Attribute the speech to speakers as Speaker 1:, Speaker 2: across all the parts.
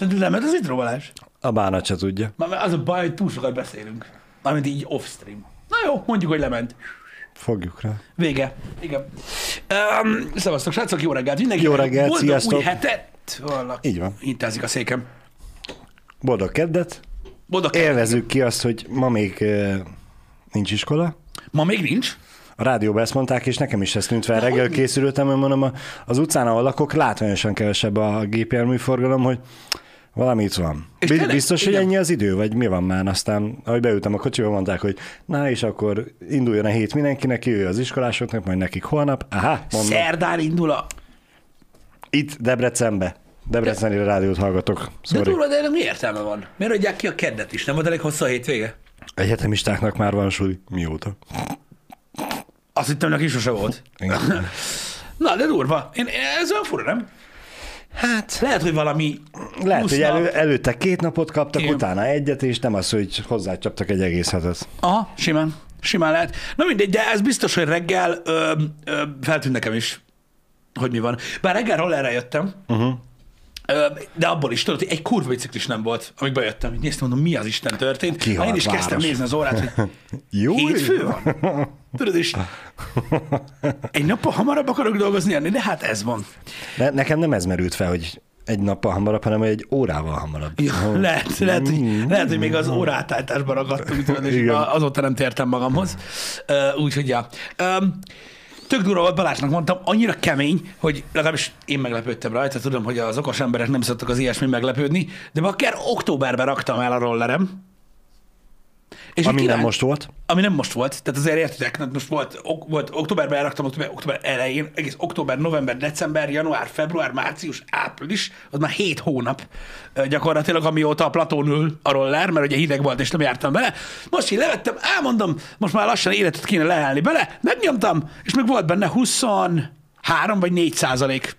Speaker 1: Szerinted lement az intro Balázs?
Speaker 2: A bánat se tudja.
Speaker 1: Már az a baj, hogy túl sokat beszélünk. Mármint így off-stream. Na jó, mondjuk, hogy lement.
Speaker 2: Fogjuk rá.
Speaker 1: Vége. Igen. Um, szevasztok, srácok, jó reggelt. Mindenki
Speaker 2: Jó reggelt,
Speaker 1: boldog
Speaker 2: sziasztok.
Speaker 1: új hetet. Vannak.
Speaker 2: Így van.
Speaker 1: Hintázik a székem.
Speaker 2: Boldog keddet.
Speaker 1: Boldog
Speaker 2: Élvezzük ki azt, hogy ma még uh, nincs iskola.
Speaker 1: Ma még nincs.
Speaker 2: A rádióban ezt mondták, és nekem is ezt tűnt fel. Reggel készültem, hogy mondom, az utcán, ahol lakok, látványosan kevesebb a gépjárműforgalom, hogy valami itt van.
Speaker 1: És
Speaker 2: Bi-
Speaker 1: tényleg?
Speaker 2: Biztos, hogy
Speaker 1: Igen.
Speaker 2: ennyi az idő, vagy mi van már? Aztán, ahogy beültem a kocsiba, mondták, hogy na és akkor induljon a hét mindenkinek, jöjjön az iskolásoknak, majd nekik holnap. Aha, mondom.
Speaker 1: Szerdán indul a...
Speaker 2: Itt Debrecenbe. Debreceni rádiót hallgatok.
Speaker 1: De
Speaker 2: Sorry.
Speaker 1: durva, de ennek mi értelme van? Miért adják ki a keddet is? Nem volt elég hosszú a hétvége?
Speaker 2: Egyetemistáknak már van suli. Mióta?
Speaker 1: Azt hittem, neki sose volt. Na, de durva. Én, ez olyan fura, nem?
Speaker 2: Hát,
Speaker 1: Lehet, hogy valami
Speaker 2: lehet, hogy elő, előtte két napot kaptak,
Speaker 1: Igen.
Speaker 2: utána egyet, és nem az, hogy hozzácsaptak egy egész hetet.
Speaker 1: Aha, simán. Simán lehet. Na mindegy, de ez biztos, hogy reggel ö, ö, feltűnt nekem is, hogy mi van. Bár reggel rollerre jöttem, uh-huh. De abból is tudod, hogy egy kurva biciklis nem volt, amíg bejöttem. Így néztem, mondom, mi az Isten történt.
Speaker 2: Kihalt
Speaker 1: én is kezdtem
Speaker 2: város.
Speaker 1: nézni az órát, hogy
Speaker 2: Jó.
Speaker 1: hétfő van. Tudod, és egy nappal hamarabb akarok dolgozni, jönni, de hát ez van.
Speaker 2: Ne, nekem nem ez merült fel, hogy egy nappal hamarabb, hanem hogy egy órával hamarabb.
Speaker 1: Ja, lehet, lehet, hogy, lehet, hogy még az órátáltásban ragadtunk, és
Speaker 2: Igen.
Speaker 1: azóta nem tértem magamhoz. Úgyhogy, ja. Tök durva volt, Balázsnak mondtam, annyira kemény, hogy legalábbis én meglepődtem rajta, tudom, hogy az okos emberek nem szoktak az ilyesmi meglepődni, de akár októberben raktam el a rollerem, és
Speaker 2: Ami
Speaker 1: így
Speaker 2: nem
Speaker 1: király-
Speaker 2: most volt.
Speaker 1: ami nem most volt, tehát azért értitek, most volt, ok, volt októberben elraktam, október, október elején, egész október, november, december, január, február, március, április, az már hét hónap gyakorlatilag, amióta a platón ül a roller, mert ugye hideg volt, és nem jártam bele. Most így levettem, elmondom, most már lassan életet kéne leállni bele, megnyomtam, és még volt benne 23 vagy 4 százalék,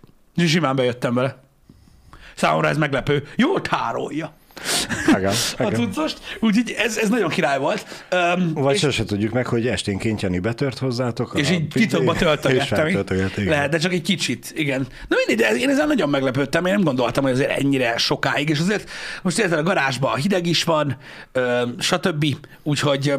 Speaker 1: simán bejöttem bele. Számomra ez meglepő. Jól tárolja
Speaker 2: Igen,
Speaker 1: a
Speaker 2: igen.
Speaker 1: cuccost, úgyhogy ez, ez nagyon király volt. Um,
Speaker 2: Vagy sose tudjuk meg, hogy esténként Jani betört hozzátok.
Speaker 1: És
Speaker 2: a
Speaker 1: így titokba töltögettem. Lehet, de csak egy kicsit, igen. Na mindegy, de én ezzel nagyon meglepődtem, én nem gondoltam, hogy azért ennyire sokáig, és azért most érted a garázsban hideg is van, stb. Úgyhogy,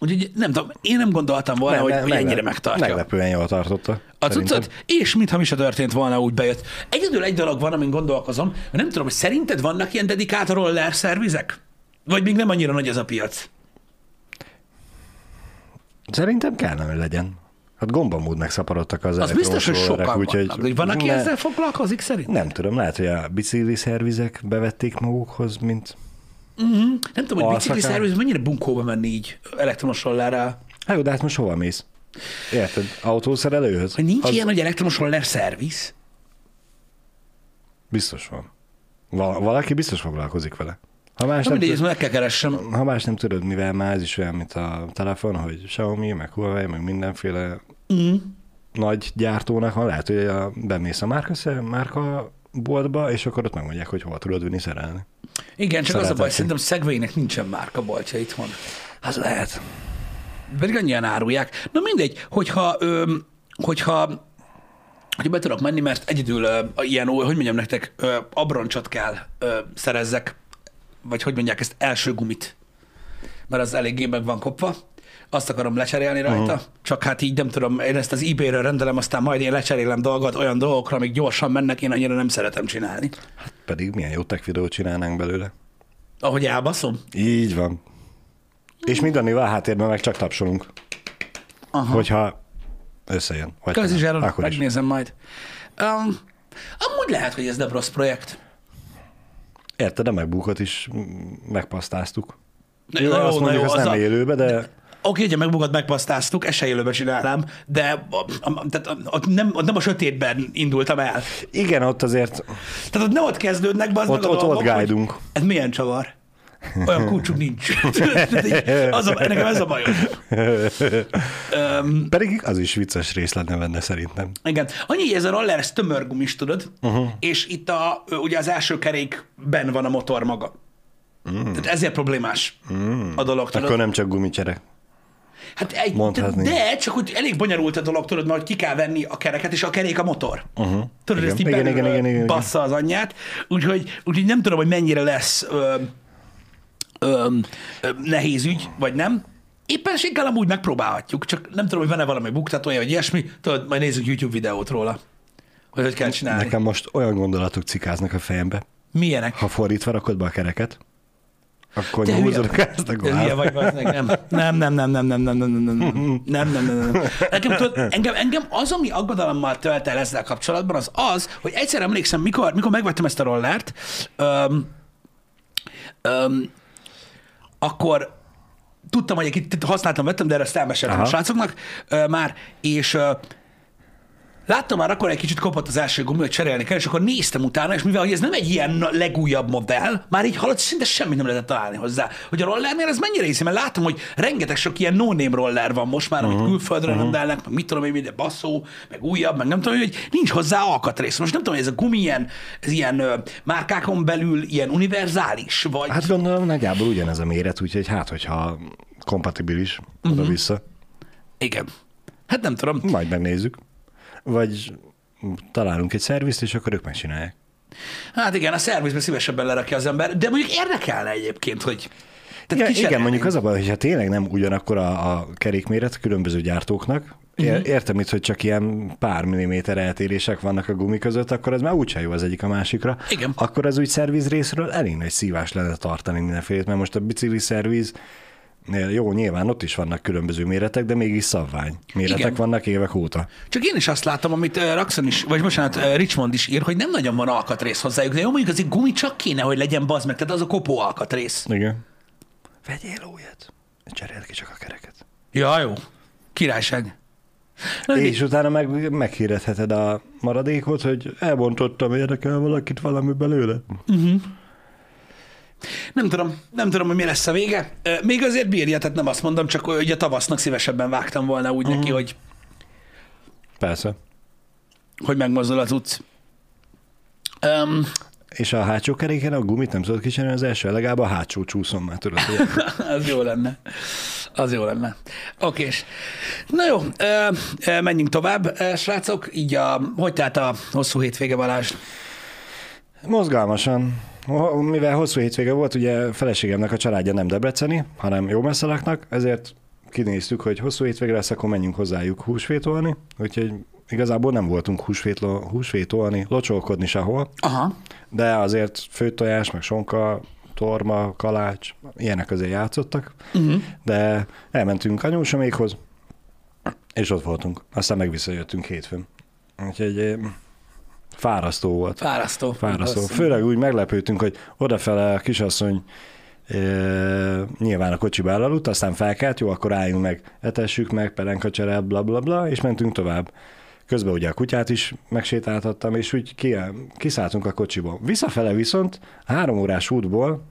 Speaker 1: úgyhogy nem tudom, én nem gondoltam volna,
Speaker 2: Nem,
Speaker 1: hogy,
Speaker 2: nem,
Speaker 1: hogy ennyire megtartja.
Speaker 2: Meglepően jól tartotta.
Speaker 1: A cuccot, és mintha mi se történt volna, úgy bejött. Egyedül egy dolog van, amin gondolkozom, mert nem tudom, hogy szerinted vannak ilyen dedikált roller szervizek? Vagy még nem annyira nagy ez a piac?
Speaker 2: Szerintem kellene, hogy legyen. Hát gombamód megszaporodtak az
Speaker 1: Az biztos, hogy sokan
Speaker 2: úgyhogy
Speaker 1: vannak. De van, aki
Speaker 2: ne-
Speaker 1: ezzel foglalkozik szerint?
Speaker 2: Nem tudom, lehet, hogy a bicikli szervizek bevették magukhoz, mint...
Speaker 1: Nem tudom, hogy bicikli szerviz mennyire bunkóba menni így elektromos rollerrel.
Speaker 2: Hát jó, de hát most hova mész? Érted? Autószerelőhöz?
Speaker 1: Hogy nincs
Speaker 2: Az
Speaker 1: ilyen, hogy elektromos roller szerviz?
Speaker 2: Biztos van. Val- valaki biztos foglalkozik vele. Ha más, nem
Speaker 1: mindegy, meg kell keressem.
Speaker 2: ha más nem tudod, mivel már ez is olyan, mint a telefon, hogy Xiaomi, meg Huawei, meg mindenféle
Speaker 1: Mm.
Speaker 2: nagy gyártónak van, lehet, hogy a, bemész a márka, márka boltba, és akkor ott megmondják, hogy hova tudod vinni szerelni.
Speaker 1: Igen, csak az a baj, szerintem Segwaynek nincsen márkaboltja itthon.
Speaker 2: Az lehet.
Speaker 1: Pedig annyian árulják. Na mindegy, hogyha, öm, hogyha hogy be tudok menni, mert egyedül ö, ilyen, hogy mondjam nektek, ö, abroncsot kell ö, szerezzek, vagy hogy mondják ezt, első gumit, mert az eléggé meg van kopva. Azt akarom lecserélni rajta, uh-huh. csak hát így nem tudom, én ezt az eBay-ről rendelem, aztán majd én lecserélem dolgot olyan dolgokra, amik gyorsan mennek, én annyira nem szeretem csinálni.
Speaker 2: Pedig milyen jó tech videót csinálnánk belőle.
Speaker 1: Ahogy elbaszom.
Speaker 2: Így van. És mi Danival háttérben meg csak tapsolunk,
Speaker 1: Aha.
Speaker 2: hogyha összejön. Vagy
Speaker 1: Közi. Zsáron,
Speaker 2: Akkor is.
Speaker 1: megnézem majd. Um, amúgy lehet, hogy ez nem rossz projekt.
Speaker 2: Érted, a megbukot is mm, megpasztáztuk.
Speaker 1: Na
Speaker 2: Jó,
Speaker 1: jó,
Speaker 2: azt mondjuk,
Speaker 1: jó, az
Speaker 2: nem
Speaker 1: a-
Speaker 2: élőbe, de
Speaker 1: Oké, hogy a megbukott megpasztáztuk, ezt se élőben csinálnám, de a, a, tehát ott nem, ott nem a sötétben indultam el.
Speaker 2: igen, ott azért
Speaker 1: Tehát ott nem ott kezdődnek, bazd
Speaker 2: Ott-
Speaker 1: meg a
Speaker 2: ott
Speaker 1: hogy
Speaker 2: guide-unk.
Speaker 1: Ez milyen csavar? Olyan kulcsuk nincs. Az a, nekem ez a bajom. Um,
Speaker 2: pedig az is vicces rész lenne benne szerintem.
Speaker 1: igen. Annyi, hogy ez a roller, ez tömörgumis, tudod? Uh-huh. És itt a, ugye az első kerékben van a motor maga. Mm. Tehát ezért problémás mm. a dolog, tudod?
Speaker 2: Akkor nem csak gumicsere.
Speaker 1: Hát egy,
Speaker 2: Mondhatni.
Speaker 1: de csak hogy elég bonyolult a dolog, tudod, mert hogy ki kell venni a kereket, és a kerék a motor. Uh-huh. Tudod,
Speaker 2: Igen.
Speaker 1: ezt így
Speaker 2: Igen, igen, igen, igen, igen.
Speaker 1: bassza az anyját. Úgyhogy, úgyhogy nem tudom, hogy mennyire lesz ö, ö, ö, nehéz ügy, vagy nem. Éppenséggel amúgy megpróbálhatjuk, csak nem tudom, hogy van-e valami buktatója, vagy ilyesmi. Tudod, majd nézzük YouTube videót róla, hogy hogy kell csinálni.
Speaker 2: Nekem most olyan gondolatok cikáznak a fejembe.
Speaker 1: Milyenek?
Speaker 2: Ha fordítva rakod be a kereket, akkor
Speaker 1: Te
Speaker 2: nyúzod ezt a
Speaker 1: Te hülye vagy, vagy nem. Nem, nem, nem, nem, nem, nem, nem, nem, nem, nem, nem, nem, nem. Nekem, tudod, engem, engem az, ami aggodalommal tölt el ezzel kapcsolatban, az az, hogy egyszer emlékszem, mikor, mikor megvettem ezt a rollert, öm, öm, akkor tudtam, hogy egy használtam, vettem, de erre ezt elmeséltem a
Speaker 2: Aha.
Speaker 1: srácoknak ö, már, és ö, Láttam már akkor egy kicsit kopott az első gumi, hogy cserélni kell, és akkor néztem utána, és mivel hogy ez nem egy ilyen legújabb modell, már így halad, szinte semmit nem lehetett találni hozzá. Hogy a rollernél ez mennyire hiszi, mert látom, hogy rengeteg sok ilyen no-name roller van most már, amit
Speaker 2: Mhm.
Speaker 1: külföldre rendelnek, meg mit tudom én, de basszó, meg újabb, meg nem tudom, hogy nincs hozzá alkatrész. Most nem tudom, hogy ez a gumi ilyen, ez ilyen ö, márkákon belül ilyen univerzális, vagy...
Speaker 2: Hát gondolom nagyjából ugyanez a méret, úgyhogy hát, hogyha kompatibilis
Speaker 1: Mhm.
Speaker 2: oda-vissza,
Speaker 1: Igen. Hát nem tudom.
Speaker 2: majd megnézzük. Vagy találunk egy szervizt, és akkor ők megcsinálják.
Speaker 1: Hát igen, a szervizbe szívesebben lerakja az ember, de mondjuk érdekelne egyébként, hogy... Tehát
Speaker 2: Igen, igen, mondjuk az a baj, hogyha tényleg nem ugyanakkor a, a kerékméret különböző gyártóknak, uh-huh. értem itt, hogy csak ilyen pár milliméter eltérések vannak a gumi között, akkor az már úgyse jó az egyik a másikra.
Speaker 1: Igen.
Speaker 2: Akkor az úgy szerviz részről elég nagy szívás lenne tartani mindenfélét, mert most a bicikli szerviz, jó, nyilván ott is vannak különböző méretek, de mégis szabvány. Méretek
Speaker 1: Igen.
Speaker 2: vannak évek óta.
Speaker 1: Csak én is azt látom, amit Raxon is, vagy bocsánat, Richmond is ír, hogy nem nagyon van alkatrész hozzájuk, de jó, mondjuk azért gumi csak kéne, hogy legyen bazd meg, tehát az a kopó alkatrész.
Speaker 2: Igen. Vegyél újat, cseréld ki csak a kereket.
Speaker 1: Ja, jó. Királyság. Na, mi-
Speaker 2: És utána meg, meghirdetheted a maradékot, hogy elbontottam, érdekel valakit valami belőle.
Speaker 1: Nem tudom, nem tudom, hogy mi lesz a vége. Még azért bírja, tehát nem azt mondom, csak hogy a tavasznak szívesebben vágtam volna úgy neki, hogy,
Speaker 2: Persze.
Speaker 1: hogy megmozdul az utc. Um,
Speaker 2: És a hátsó keréken a gumit nem tudod kicserélni, az első legalább a hátsó csúszom már, tudod,
Speaker 1: az jó lenne. Az jó lenne. Okés. Na jó, menjünk tovább, srácok. Így a, hogy tehát a hosszú hétvége Balázs?
Speaker 2: Mozgalmasan. Mivel hosszú hétvége volt, ugye feleségemnek a családja nem debreceni, hanem jó messze laknak, ezért kinéztük, hogy hosszú hétvége lesz, akkor menjünk hozzájuk húsvétolni, úgyhogy igazából nem voltunk húsvétlo, húsvétolni, locsolkodni sehol,
Speaker 1: Aha.
Speaker 2: de azért főtojás, meg sonka, torma, kalács, ilyenek azért játszottak,
Speaker 1: Uh-huh.
Speaker 2: de elmentünk anyósomékhoz, és ott voltunk. Aztán meg visszajöttünk hétfőn. Úgyhogy eh, fárasztó volt.
Speaker 1: Fárasztó.
Speaker 2: Fárasztó.
Speaker 1: Rossz.
Speaker 2: Főleg úgy meglepődtünk, hogy odafele a kisasszony e, nyilván a kocsiba elaludt, aztán felkelt, jó, akkor álljunk meg, etessük meg, pelenkacsere, bla bla bla, és mentünk tovább. Közben ugye a kutyát is megsétáltattam, és úgy ki, kiszálltunk a kocsiból. Visszafele viszont három órás útból,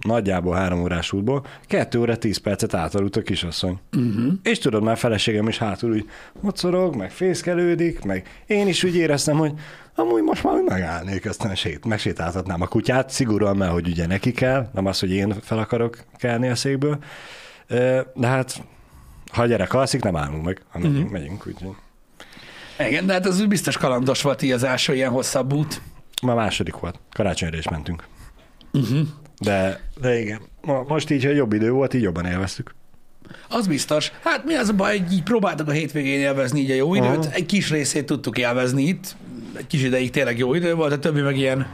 Speaker 2: nagyjából három órás útból, kettő óra tíz percet átaludt a kisasszony. Uh-huh. És tudod, már feleségem is hátul úgy mocorog, meg fészkelődik, meg én is úgy éreztem, hogy amúgy most már megállnék, aztán sét, megsétáltatnám a kutyát, szigorúan, mert hogy ugye neki kell, nem az, hogy én fel akarok kelni a székből. De hát, ha a gyerek alszik, nem állunk meg, ha megyünk, uh-huh. megyünk úgyhogy.
Speaker 1: Igen, de hát az biztos kalandos volt így az első ilyen hosszabb út.
Speaker 2: Ma második volt, karácsonyra is mentünk.
Speaker 1: Uh-huh.
Speaker 2: De, de igen, Ma- most így, hogy jobb idő volt, így jobban élveztük.
Speaker 1: Az biztos. Hát mi az a baj, hogy így próbáltak a hétvégén élvezni így a jó időt.
Speaker 2: Aha.
Speaker 1: Egy kis részét tudtuk élvezni itt. Egy kis ideig tényleg jó idő volt, a többi meg ilyen,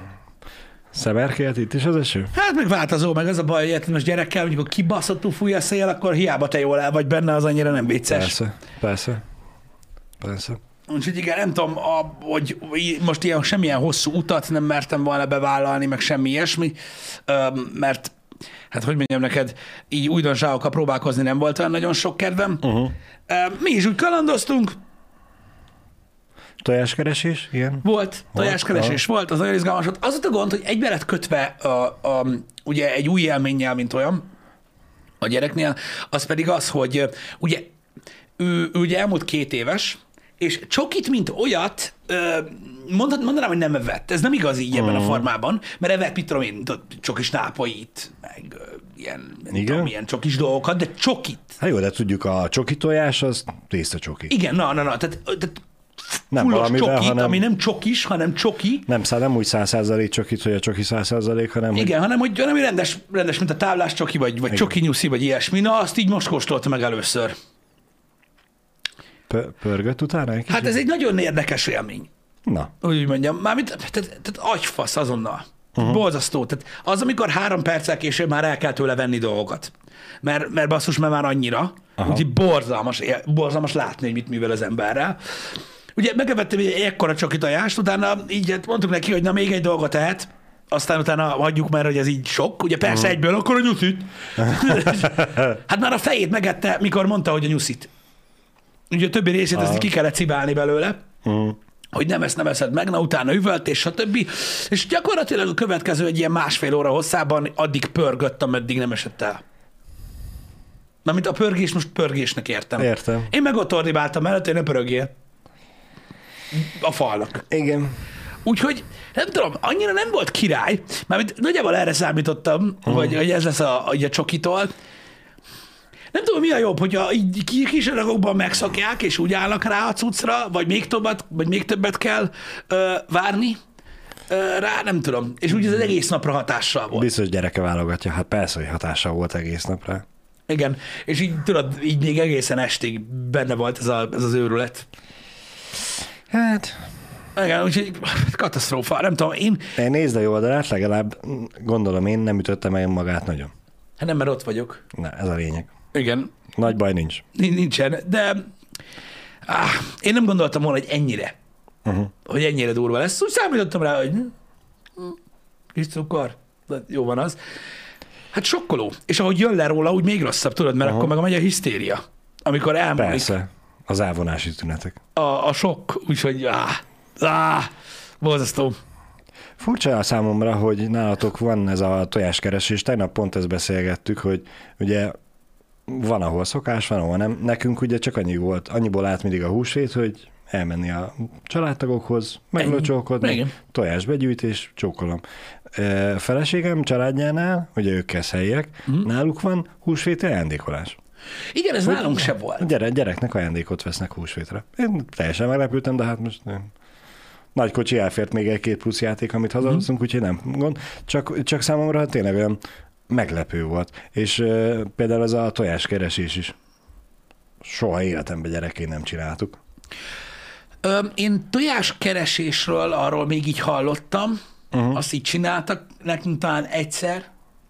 Speaker 2: Szemerkélt itt is az eső?
Speaker 1: hát meg változó, meg az a baj, hogy most gyerekkel, mondjuk a kibaszottul fúj a szél, akkor hiába te jól el vagy benne, az annyira nem vicces.
Speaker 2: Persze, persze. Persze.
Speaker 1: Úgyhogy igen, nem tudom, a, hogy most ilyen semmilyen hosszú utat nem mertem volna bevállalni, meg semmi ilyesmi, mert hát hogy mondjam neked, így újdonságokkal próbálkozni nem volt olyan nagyon sok kedvem.
Speaker 2: Uh-huh.
Speaker 1: Mi is úgy kalandoztunk,
Speaker 2: Tojáskeresés, igen.
Speaker 1: volt, tojáskeresés volt, az nagyon izgalmas volt. Az a gond, hogy egybe lett kötve a, a, ugye egy új élménnyel, mint olyan a gyereknél, az pedig az, hogy ugye ő, ő ugye elmúlt két éves, és csokit, mint olyat, mondhat, mondanám, hogy nem evett. Ez nem igaz így ebben a formában, mert evett, mit tudom én, csokis nápait, meg ilyen,
Speaker 2: Igen?
Speaker 1: tudom, ilyen csokis dolgokat, de csokit.
Speaker 2: Hát jó, de tudjuk, a csoki tojás az tészta csoki.
Speaker 1: Igen, na, na, na, tehát, tehát
Speaker 2: Nem valamivel,
Speaker 1: csokit,
Speaker 2: hanem-
Speaker 1: ami nem csokis, hanem csoki,
Speaker 2: Nem, szá, nem úgy száz százalék csokit, hogy a csoki száz százalék, hanem hogy
Speaker 1: Igen, hanem hogy hanem rendes, rendes, mint a táblás csoki, vagy, vagy csoki nyuszi, vagy ilyesmi. Na, azt így most kóstoltam meg először.
Speaker 2: Pö- pörgött utána egy
Speaker 1: Hát ez egy nagyon érdekes élmény.
Speaker 2: Na,
Speaker 1: Úgy mondjam, mármint, tehát, tehát agyfasz azonnal. Uh-huh. Borzasztó. Tehát az, amikor három perccel később már el kell tőle venni dolgokat. Mert, mert basszus, mert már annyira.
Speaker 2: Aha.
Speaker 1: Úgyhogy borzalmas, borzalmas látni, hogy mit művel az emberrel. Ugye megevettem egy ekkora csoki tojást, utána így hát mondtuk neki, hogy na még egy dolgot tehet, aztán utána hagyjuk már, hogy ez így sok. Ugye persze uh-huh. egyből, akkor a nyuszit. hát már a fejét megette, mikor mondta, hogy a nyuszit. Ugye a többi részét ezt ki kellett cibálni belőle
Speaker 2: uh,
Speaker 1: hogy nem ezt nem eszed meg, na utána üvölt, és stb. És gyakorlatilag a következő egy ilyen másfél óra hosszában addig pörgött, ameddig nem esett el. Mármint a pörgés most pörgésnek értem.
Speaker 2: Értem.
Speaker 1: Én meg ott ordibáltam mellett, hogy ne pörögjél. A falnak.
Speaker 2: igen.
Speaker 1: Úgyhogy nem tudom, annyira nem volt király, mármint nagyjából erre számítottam, uh. hogy, hogy ez lesz a, a, a csokitól. Nem tudom, mi a jobb, hogyha így ki- kis adagokban megszakják, és úgy állnak rá a cuccra, vagy még többet, vagy még többet kell ö, várni rá, nem tudom. És úgy az egész napra hatással volt.
Speaker 2: Biztos gyereke válogatja, hát persze, hogy hatással volt egész napra.
Speaker 1: Igen, és így tudod, így még egészen estig benne volt ez, a, ez az őrület.
Speaker 2: Hát,
Speaker 1: Igen, úgyhogy katasztrófa. Nem tudom, én,
Speaker 2: én nézd a jó oldalát, legalább gondolom én nem ütötte meg magát nagyon.
Speaker 1: hát nem, mert ott vagyok.
Speaker 2: Na, ez a lényeg.
Speaker 1: Igen,
Speaker 2: Nagy baj nincs.
Speaker 1: Nin- Nincsen, de áh, én nem gondoltam volna, hogy ennyire,
Speaker 2: Uh-huh.
Speaker 1: hogy ennyire durva lesz. Úgy számítottam rá, hogy hm, kis cukor, jó van az. Hát sokkoló. És ahogy jön le róla, úgy még rosszabb, tudod, mert
Speaker 2: Aha.
Speaker 1: akkor meg megy a hisztéria. Amikor elmúlik
Speaker 2: Persze, az elvonási tünetek.
Speaker 1: a, a sok, úgyhogy áh, áh, borzasztó.
Speaker 2: Furcsa a számomra, hogy nálatok van ez a tojáskeresés. Tegnap pont ezt beszélgettük, hogy ugye van, ahol szokás, van, ahol nem. Nekünk ugye csak annyi volt, annyiból állt mindig a húsvét, hogy elmenni a családtagokhoz, meglocsolkodni, tojás begyűjtés, csókolom. Ö, Feleségem családjánál, ugye ők keszhelyiek,
Speaker 1: Mhm.
Speaker 2: náluk van húsvéti ajándékolás.
Speaker 1: Igen, ez nálunk se volt.
Speaker 2: Gyere, gyereknek ajándékot vesznek húsvétre. Én teljesen meglepültem, de hát most nem. Nagy kocsi elfért még egy-két plusz játék, amit hazahoztunk, úgyhogy nem gond. Csak, csak számomra hát tényleg olyan meglepő volt. És uh, például ez a tojáskeresés is. Soha életemben gyerekén nem csináltuk.
Speaker 1: Ö, én tojáskeresésről arról még így hallottam, uh-huh. azt így csináltak nekünk talán egyszer,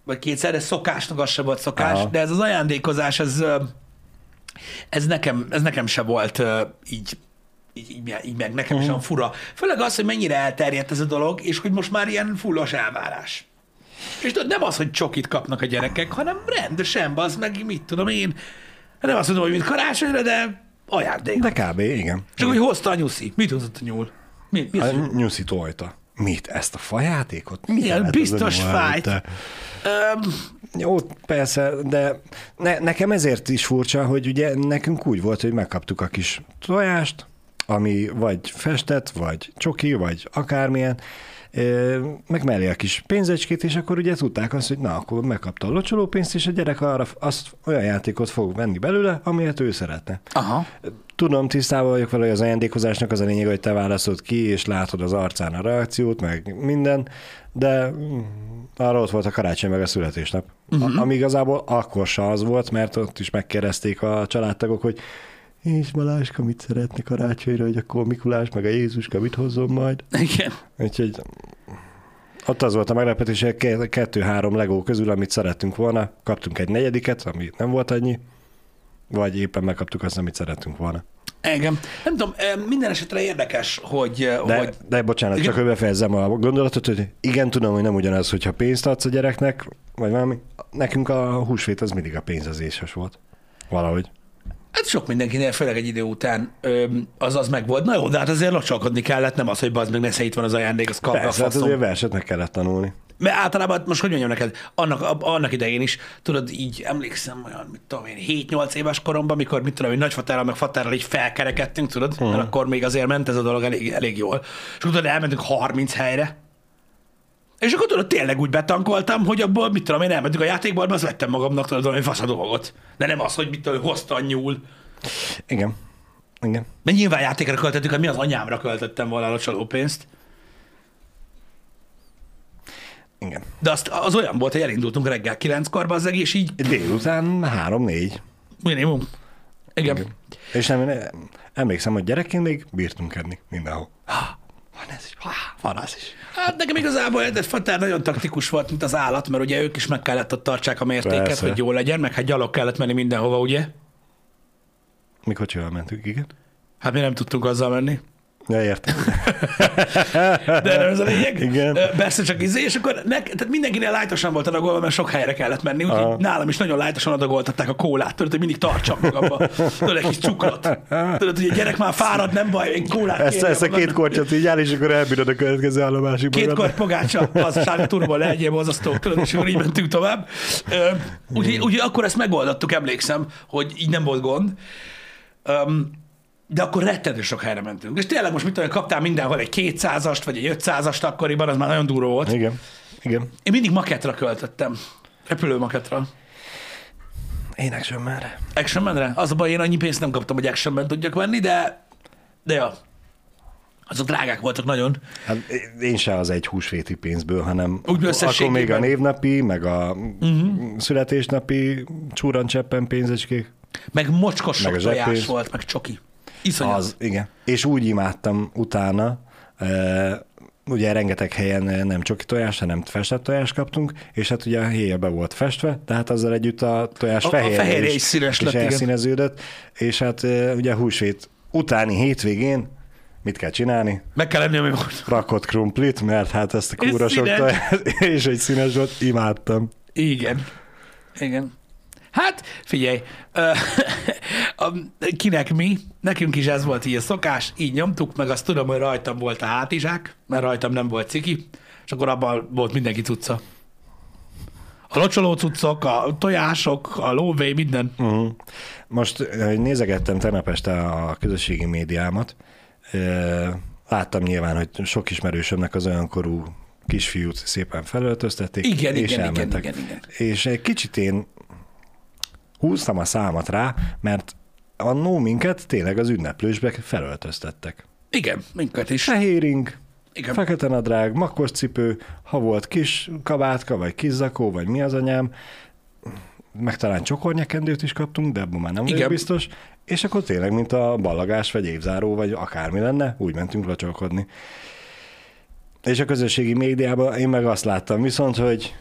Speaker 1: vagy kétszer, de szokásnak az se volt szokás,
Speaker 2: Aha.
Speaker 1: de ez az ajándékozás, ez, ez, nekem, ez nekem se volt így, így, így, így meg, nekem uh-huh. sem fura. Főleg az, hogy mennyire elterjedt ez a dolog, és hogy most már ilyen fullos elvárás. És nem az, hogy csokit kapnak a gyerekek, hanem rendesen, az meg mit tudom én, nem azt mondom, hogy mint karácsonyra, de ajándék.
Speaker 2: De kb. igen.
Speaker 1: Csak hogy hozta a nyuszi. Mit hozott a nyúl? Mi, mi
Speaker 2: A
Speaker 1: nyúl?
Speaker 2: nyuszi tojta. Mit? Ezt a fajátékot? Ez a
Speaker 1: biztos fájt. Öm,
Speaker 2: Jó, persze, de ne, nekem ezért is furcsa, hogy ugye nekünk úgy volt, hogy megkaptuk a kis tojást, ami vagy festett, vagy csoki, vagy akármilyen, meg mellé a kis pénzecskét, és akkor ugye tudták azt, hogy na, akkor megkapta a locsolópénzt, és a gyerek arra azt olyan játékot fog venni belőle, amilyet ő szeretne.
Speaker 1: aha.
Speaker 2: Tudom, tisztában vagyok vele, hogy az ajándékozásnak az a lényeg, hogy te választod ki, és látod az arcán a reakciót, meg minden, de mm, arra ott volt a karácsony meg a születésnap. Uh-huh. Ami igazából akkor se az volt, mert ott is megkérdezték a családtagok, hogy és Baláska mit szeretne karácsonyra, hogy akkor Mikulás meg a Jézuska mit hozzon majd.
Speaker 1: Igen.
Speaker 2: Úgyhogy ott az volt a meglepetés, hogy ke- kettő-három legó közül, amit szerettünk volna, kaptunk egy negyediket, ami nem volt annyi, vagy éppen megkaptuk azt, amit szerettünk volna.
Speaker 1: Igen. Nem tudom, ö, minden esetre érdekes, hogy, ö,
Speaker 2: De,
Speaker 1: hogy
Speaker 2: de bocsánat,
Speaker 1: Igen.
Speaker 2: csak hogy befejezzem a gondolatot, hogy igen, tudom, hogy nem ugyanaz, hogyha pénzt adsz a gyereknek, vagy valami. Nekünk a húsvét az mindig a pénzezéses volt. Valahogy.
Speaker 1: Hát sok mindenkinél, főleg egy idő után az az meg volt. Na jó, de hát azért locsolkodni kellett, nem az, hogy bazd meg nesze itt van az ajándék, az kapja a
Speaker 2: Persze, hát
Speaker 1: faszom.
Speaker 2: azért verset meg kellett tanulni.
Speaker 1: Mert általában, most hogy mondjam neked, annak, a- annak idején is, tudod, így emlékszem olyan, mit tudom én, 7-8 éves koromban, mikor, mit tudom én, nagyfatárral meg fatárral így felkerekedtünk, tudod, uh-huh. mert akkor még azért ment ez a dolog elég, elég jól. És utána elmentünk 30 helyre, és akkor tudod, tényleg úgy betankoltam, hogy abból, mit tudom én, elmentünk a játékból, az vettem magamnak tudod, valami fasz a dolgot. De nem az, hogy mit tudom, hoztan nyúl.
Speaker 2: Igen. Igen.
Speaker 1: Mert nyilván játékra költöttük, hát mi az anyámra költöttem volna a csalópénzt.
Speaker 2: Igen.
Speaker 1: De azt, az olyan volt, hogy elindultunk reggel kilenckor, az egész így
Speaker 2: Délután három-négy.
Speaker 1: minimum. Igen.
Speaker 2: Igen. És nem, nem, emlékszem, hogy gyerekként még bírtunk enni mindenhol.
Speaker 1: Van ez is. Há, Van az is. Hát nekem igazából egy fatár nagyon taktikus volt, mint az állat, mert ugye ők is meg kellett ott tartsák a mértéket,
Speaker 2: Persze.
Speaker 1: hogy jó legyen, meg hát gyalog kellett menni mindenhova, ugye?
Speaker 2: Mikor csival mentünk, igen.
Speaker 1: Hát mi nem tudtunk azzal menni.
Speaker 2: Ja, értem.
Speaker 1: De nem ez a lényeg.
Speaker 2: Igen.
Speaker 1: Persze csak izé, és akkor nek, tehát mindenkinél lájtosan volt adagolva, mert sok helyre kellett menni, úgyhogy
Speaker 2: Aha.
Speaker 1: nálam is nagyon lájtosan adagoltatták a kólát, tudod, hogy mindig tartsam magamba. Tudod, egy kis cukrot. Tudod, hogy a gyerek már fárad, nem baj, én kólát
Speaker 2: Ezt, ezt a két kortyot így áll, és akkor elbírod a következő állomásig.
Speaker 1: Két
Speaker 2: magadnak.
Speaker 1: kort pogácsa, az sárga turból legyél bozasztó, tudod, és akkor így mentünk tovább. Úgyhogy úgy, akkor ezt megoldottuk, emlékszem, hogy így nem volt gond. Um, de akkor rettentő sok helyre mentünk. És tényleg most mit tudom, kaptál mindenhol egy 200-ast, vagy egy 500-ast akkoriban, az már nagyon durva volt.
Speaker 2: Igen. Igen.
Speaker 1: Én mindig maketra költöttem. Repülő maketra.
Speaker 2: Én action már.
Speaker 1: Action Man-re? Az a baj, én annyi pénzt nem kaptam, hogy Action Man tudjak venni, de, de ja. Azok drágák voltak nagyon.
Speaker 2: Hát én se az egy húsvéti pénzből, hanem
Speaker 1: Úgy
Speaker 2: akkor még a névnapi, meg a uh-huh. születésnapi csúrancseppen pénzecskék.
Speaker 1: Meg mocskos sok
Speaker 2: Meg a
Speaker 1: tojás volt, meg csoki. Iszonyat.
Speaker 2: Az, igen. És úgy imádtam utána, e, ugye rengeteg helyen nem csoki tojás, hanem festett tojást kaptunk, és hát ugye a héja be volt festve, tehát azzal együtt a tojás
Speaker 1: A- a
Speaker 2: fehérje,
Speaker 1: fehérje
Speaker 2: is,
Speaker 1: is színes
Speaker 2: is
Speaker 1: lett, igen.
Speaker 2: elszíneződött, és hát e, ugye húsvét utáni hétvégén mit kell csinálni?
Speaker 1: Meg kell lenni, ami volt.
Speaker 2: Rakott krumplit, mert hát ezt a kúra sok tojás, és egy színes volt, imádtam.
Speaker 1: Igen. Igen. Hát, figyelj, kinek mi, nekünk is ez volt így a szokás, így nyomtuk, meg azt tudom, hogy rajtam volt a hátizsák, mert rajtam nem volt ciki, és akkor abban volt mindenki cucca. A locsoló cuccok, a tojások, a lóvé, minden.
Speaker 2: Uh-huh. Most eh, nézegettem tegnap este a közösségi médiámat, láttam nyilván, hogy sok ismerősömnek az olyankorú kisfiút szépen felöltöztették,
Speaker 1: Igen,
Speaker 2: és
Speaker 1: igen, igen,
Speaker 2: elmentek.
Speaker 1: igen, igen.
Speaker 2: És egy kicsit én húztam a számat rá, mert annó minket tényleg az ünneplősbe felöltöztettek.
Speaker 1: Igen, minket is.
Speaker 2: Fehéring,
Speaker 1: Igen.
Speaker 2: fekete nadrág, makkos cipő, ha volt kis kabátka, vagy kis zakó, vagy mi az anyám, meg talán csokornyakendőt is kaptunk, de abban már nem vagyok biztos, és akkor tényleg, mint a ballagás, vagy évzáró, vagy akármi lenne, úgy mentünk locsolkodni. És a közösségi médiában én meg azt láttam viszont, hogy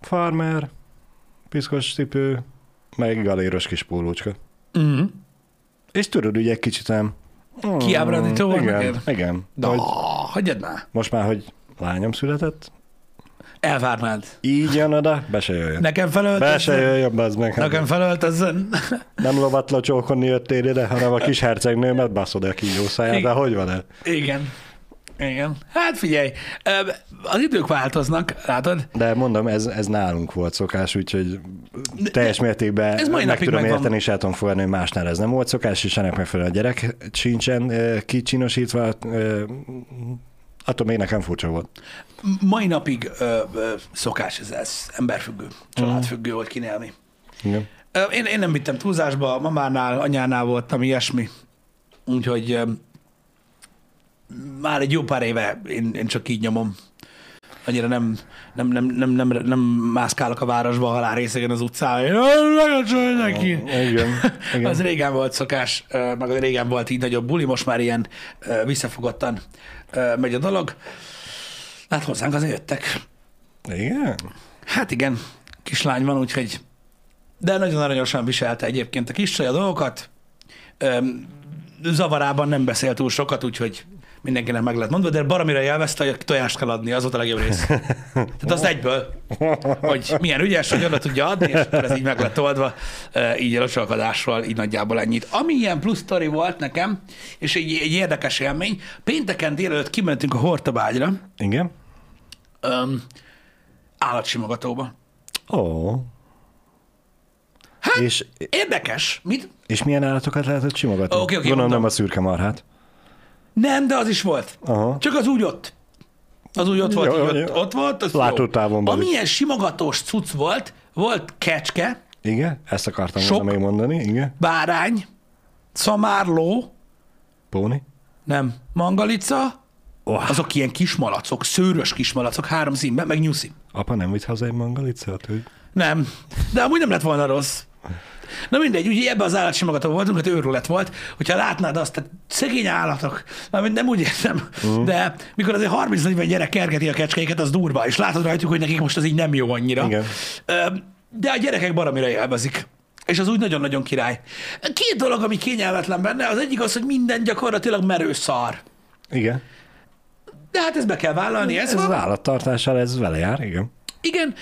Speaker 2: farmer, piszkos cipő, meg galéros kis pólócska.
Speaker 1: Mm.
Speaker 2: És tudod, ugye egy kicsit nem...
Speaker 1: Kiábrándító volt
Speaker 2: igen,
Speaker 1: neked?
Speaker 2: igen.
Speaker 1: Na,
Speaker 2: Hogy
Speaker 1: hagyjad már.
Speaker 2: most már, hogy lányom született,
Speaker 1: Elvárnád.
Speaker 2: így jön oda, be se jöjjön.
Speaker 1: Nekem
Speaker 2: Be se
Speaker 1: felöltözzen.
Speaker 2: jöjjön, bazd meg.
Speaker 1: Nekem felöltözzen.
Speaker 2: Nem lovat locsolkodni jöttél ide, hanem a kis hercegnőmet baszod a kígyószáját, de hogy van ez?
Speaker 1: Igen. Igen. Hát figyelj, az idők változnak, látod?
Speaker 2: De mondom, ez, ez nálunk volt szokás, úgyhogy teljes mértékben
Speaker 1: Ez
Speaker 2: meg
Speaker 1: napig
Speaker 2: tudom
Speaker 1: megvan.
Speaker 2: érteni, és el tudom fogadni, hogy másnál ez nem volt szokás, és ennek megfelelően a gyerek sincsen kicsinosítva, attól még nekem furcsa volt.
Speaker 1: Mai napig ö, ö, szokás ez, ez emberfüggő, családfüggő volt kinélni.
Speaker 2: Igen.
Speaker 1: Én, én nem vittem túlzásba, mamánál, anyánál voltam ilyesmi, úgyhogy már egy jó pár éve én, én csak így nyomom. Annyira nem, nem, nem, nem, nem, nem mászkálok a városba halál részegen az utcán. Nagyon csaj neki.
Speaker 2: Igen, igen.
Speaker 1: Az régen volt szokás, meg régen volt így nagyobb buli, most már ilyen visszafogottan megy a dolog. Hát hozzánk azért jöttek.
Speaker 2: Igen?
Speaker 1: Hát igen, kislány van, úgyhogy... De nagyon aranyosan viselte egyébként a kis a dolgokat. Öm, zavarában nem beszélt túl sokat, úgyhogy mindenkinek meg lett mondva, de baromira élvezte, hogy tojást kell adni, az volt a legjobb rész. Tehát az egyből, hogy milyen ügyes, hogy oda tudja adni, és akkor ez így meg lett oldva, ö, így a locsolkodásról, így nagyjából ennyit. Ami ilyen plusz sztori volt nekem, és egy, egy érdekes élmény, pénteken délelőtt kimentünk a Hortobágyra,
Speaker 2: Igen?
Speaker 1: öm, állatsimogatóba.
Speaker 2: Ó.
Speaker 1: Hát,
Speaker 2: És,
Speaker 1: Érdekes. Mit?
Speaker 2: és milyen állatokat lehetett simogatni?
Speaker 1: Oké, oké,
Speaker 2: Gondolom
Speaker 1: mondom.
Speaker 2: nem a szürke marhát.
Speaker 1: Nem, de az is volt.
Speaker 2: Aha.
Speaker 1: Csak az úgy ott. Az úgy ott volt,
Speaker 2: Jó,
Speaker 1: így
Speaker 2: jó.
Speaker 1: ott, ott volt. Az
Speaker 2: Látótávon.
Speaker 1: Amilyen simogatós cucc volt, volt kecske,
Speaker 2: Igen, ezt akartam
Speaker 1: Sok.
Speaker 2: volna még mondani. Igen.
Speaker 1: bárány, szamárló,
Speaker 2: Póni.
Speaker 1: nem, mangalica,
Speaker 2: Oh.
Speaker 1: azok ilyen kismalacok, szőrös kismalacok, három színben, meg nyuszi.
Speaker 2: Apa nem vitt haza egy mangalicát? Hogy...
Speaker 1: Nem, de amúgy nem lett volna rossz. Na mindegy, ugye ebbe az állatsimogató voltunk, hát őrület volt, hogyha látnád azt, tehát szegény állatok, mármint nem úgy értem, uh-huh. de mikor azért 30-40 gyerek kergeti a kecskéket, az durva, és látod rajtuk, hogy nekik most az így nem jó annyira.
Speaker 2: Igen.
Speaker 1: De a gyerekek baromira élvezik. És az úgy nagyon-nagyon király. Két dolog, ami kényelmetlen benne, az egyik az, hogy minden gyakorlatilag merő szar.
Speaker 2: Igen.
Speaker 1: De hát ezt be kell vállalni, ez,
Speaker 2: Ez az
Speaker 1: van.
Speaker 2: állattartással, ez vele jár, igen.
Speaker 1: Igen,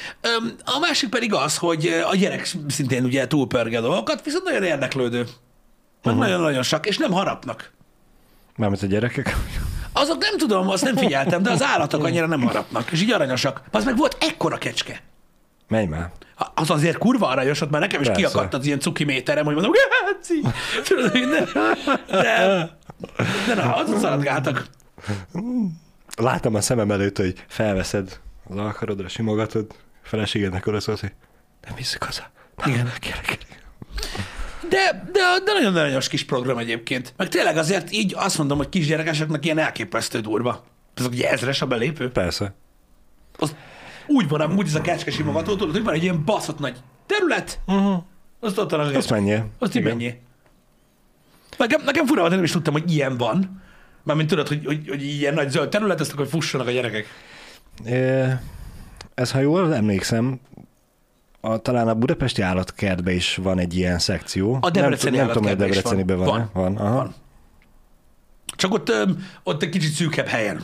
Speaker 1: a másik pedig az, hogy a gyerek szintén ugye túlpörge a dolgokat, viszont nagyon érdeklődő. Meg uh-huh. nagyon-nagyon sok, és nem harapnak.
Speaker 2: Mármint a gyerekek.
Speaker 1: Azok nem tudom, azt nem figyeltem, de az állatok annyira nem harapnak, és így aranyosak. Az meg volt ekkora kecske.
Speaker 2: Menj már.
Speaker 1: Az azért kurva aranyos, ott már nekem is
Speaker 2: Persze.
Speaker 1: kiakadt az ilyen cuki méterem, hogy mondom, Gáci! De, de, de na, azok szaladgáltak.
Speaker 2: Láttam a szemem előtt, hogy felveszed az alkarodra, simogatod, feleségednek oda szólsz, hogy nem visszük haza.
Speaker 1: Igen.
Speaker 2: Kérlek, kérlek.
Speaker 1: De, de, de nagyon aranyos kis program egyébként. Meg tényleg azért így azt mondom, hogy kisgyerekeseknek ilyen elképesztő durva. Azok ugye ezres a belépő.
Speaker 2: Persze.
Speaker 1: Az úgy van, amúgy ez a kecske simogató, tudod, hogy van egy ilyen baszott nagy terület, uh-huh. azt ott az
Speaker 2: Azt menjél.
Speaker 1: Azt így mennyi. Nekem, nekem fura volt, nem is tudtam, hogy ilyen van. Mármint tudod, hogy, hogy, hogy ilyen nagy zöld terület, ezt akkor fussanak a gyerekek.
Speaker 2: Ez, ha jól emlékszem, a, talán a budapesti állatkertben is van egy ilyen szekció.
Speaker 1: A debreceni
Speaker 2: nem, tudom, nem tudom, hogy
Speaker 1: is van.
Speaker 2: Debreceniben van.
Speaker 1: Van.
Speaker 2: van. Aha.
Speaker 1: Van. Csak ott, ott egy kicsit szűkebb helyen.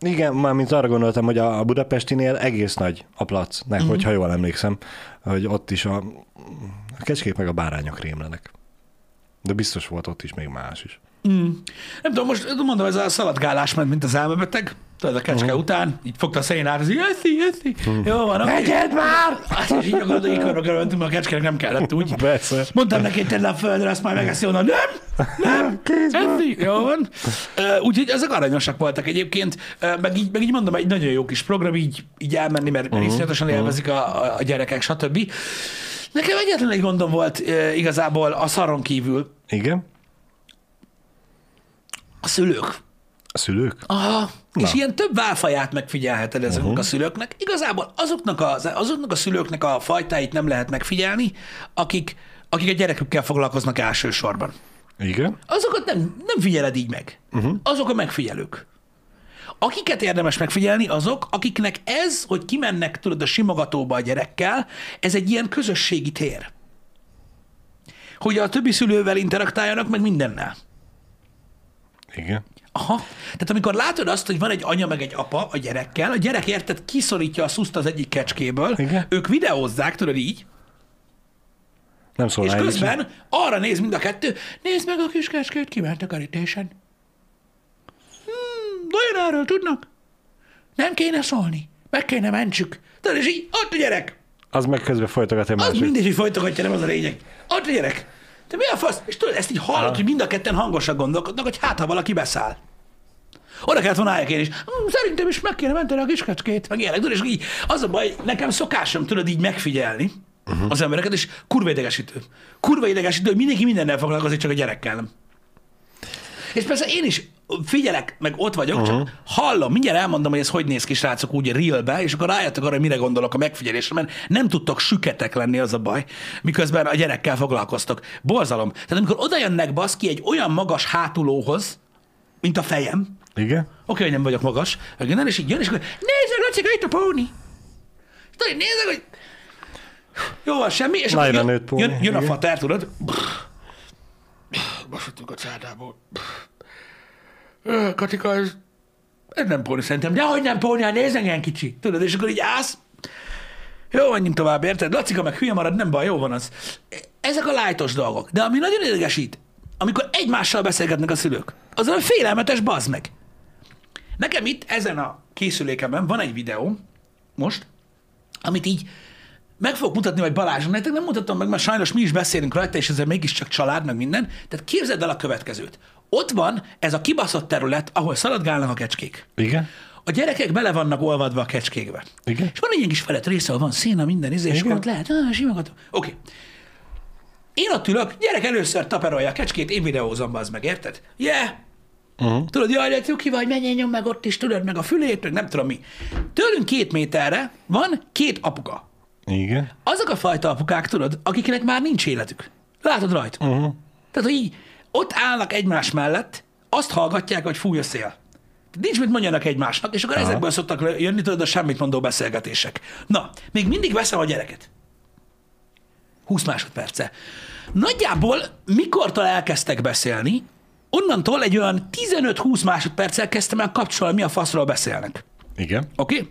Speaker 2: Igen, mármint arra gondoltam, hogy a budapestinél egész nagy a plac,
Speaker 1: Mhm.
Speaker 2: nek, uh-huh. hogyha jól emlékszem, hogy ott is a, a kecskék meg a bárányok rémlenek. De biztos volt ott is még más is.
Speaker 1: Mm. Nem tudom, most mondom, ez a szaladgálás ment, mint az elmebeteg. Tudod, a kecske uh-huh. után, így fogta a szénát, az így, eszi, eszi. Uh-huh. Jó van, oké.
Speaker 2: Egyed már!
Speaker 1: Hát, és így gyakorlatilag így körbe a kecskének nem kellett úgy.
Speaker 2: Persze.
Speaker 1: Mondtam neki, hogy tedd a földre, azt majd megeszi onnan. Nem, nem, eszi. Jó van. Úgyhogy ezek aranyosak voltak egyébként, meg így, meg így mondom, egy nagyon jó kis program, így, így elmenni, mert uh-huh. iszonyatosan élvezik a, a, gyerekek, stb. Nekem egyetlen egy gondom volt igazából a szaron kívül,
Speaker 2: Igen?
Speaker 1: a szülők.
Speaker 2: A szülők?
Speaker 1: Aha.
Speaker 2: Na.
Speaker 1: És ilyen több válfaját megfigyelheted ezeknek uh-huh. a szülőknek. Igazából azoknak a, azoknak a szülőknek a fajtáit nem lehet megfigyelni, akik, akik a gyerekükkel foglalkoznak elsősorban.
Speaker 2: Igen?
Speaker 1: Azokat nem, nem figyeled így meg. Uh-huh. Azok a megfigyelők. Akiket érdemes megfigyelni, azok, akiknek ez, hogy kimennek tudod a simogatóba a gyerekkel, ez egy ilyen közösségi tér. Hogy a többi szülővel interaktáljanak, meg mindennel.
Speaker 2: Igen.
Speaker 1: Aha. Tehát amikor látod azt, hogy van egy anya meg egy apa a gyerekkel, a gyerek érted kiszorítja a szuszt az egyik kecskéből,
Speaker 2: Igen.
Speaker 1: ők videózzák, tudod így,
Speaker 2: Nem
Speaker 1: és
Speaker 2: szólnál így
Speaker 1: közben arra néz mind a kettő, nézd meg a kis kecskét, kiment a kerítésen. Hmm, vajon erről tudnak? Nem kéne szólni. Meg kéne mentsük. Tudod, és így, ott a gyerek.
Speaker 2: Az meg közben folytogatja
Speaker 1: Az
Speaker 2: másik.
Speaker 1: mindegy, hogy folytogatja, nem az a lényeg. Ott a gyerek. Te mi a fasz? És tudod, ezt így hallod,
Speaker 2: Aha.
Speaker 1: hogy mind a ketten hangosan gondolkodnak, hogy hát, ha valaki beszáll. Oda kellett volna álljak én is. "Hm, Szerintem is meg kéne menteni a kiskecskét, meg ilyenek. Tudod, és így az a baj, nekem szokásom tudod így megfigyelni uh-huh. az embereket, és kurva idegesítő. Kurva idegesítő, hogy mindenki mindennel foglalkozik, csak a gyerekkel nem. És persze én is figyelek, meg ott vagyok, uh-huh. csak hallom, mindjárt elmondom, hogy ez hogy néz ki, srácok, úgy realbe, és akkor rájöttek arra, hogy mire gondolok a megfigyelésre, mert nem tudtok süketek lenni, az a baj, miközben a gyerekkel foglalkoztok. Borzalom. Tehát amikor oda jönnek baszki egy olyan magas hátulóhoz, mint a fejem,
Speaker 2: Igen?
Speaker 1: Oké, hogy nem vagyok magas, innen, és így jön, és akkor nézzek, Lacika, itt a póni. Tudod, nézzek, hogy jó van, semmi, és akkor jön,
Speaker 2: póni,
Speaker 1: jön, jön a fater, tudod? Basottuk a cádából. Ö, Katika, ez, ez nem póni szerintem. De hogy nem póni, hát nézd engem kicsi. Tudod, és akkor így állsz. Jó, menjünk tovább, érted? Lacika meg hülye marad, nem baj, jó van az. Ezek a lájtos dolgok. De ami nagyon idegesít, amikor egymással beszélgetnek a szülők, az olyan félelmetes bazd meg. Nekem itt ezen a készülékemben van egy videó most, amit így meg fogok mutatni majd Balázson, nektek nem mutatom meg, mert sajnos mi is beszélünk rajta, és ezzel mégiscsak család, meg minden. Tehát képzeld el a következőt. Ott van ez a kibaszott terület, ahol szaladgálnak a kecskék.
Speaker 2: Igen?
Speaker 1: A gyerekek bele vannak olvadva a kecskékbe.
Speaker 2: Igen?
Speaker 1: És van egy ilyen kis felett része, ahol van széna, minden izé, és ott lehet, ah, simogatom. Oké. Okay. Én ott ülök, gyerek először taperolja a kecskét, én videózom, az meg, érted? Yeah,
Speaker 2: Uh-huh.
Speaker 1: Tudod, jaj, de cuki vagy, menjen nyom meg ott is, tudod, meg a fülét, meg nem tudom mi. Tőlünk két méterre van két apuka.
Speaker 2: Igen?
Speaker 1: Azok a fajta apukák, tudod, akiknek már nincs életük. Látod rajta.
Speaker 2: Uh-huh.
Speaker 1: Tehát, hogy így ott állnak egymás mellett, azt hallgatják, hogy fúj a szél. Nincs mit mondjanak egymásnak, és akkor
Speaker 2: Aha.
Speaker 1: ezekből szoktak jönni, tudod, a semmit mondó beszélgetések. Na, még mindig veszem a gyereket. 20 másodperce. Nagyjából mikortól elkezdtek beszélni, onnantól egy olyan 15-20 másodperccel kezdtem el kapcsolni, mi a faszról beszélnek.
Speaker 2: Igen?
Speaker 1: Oké? Okay?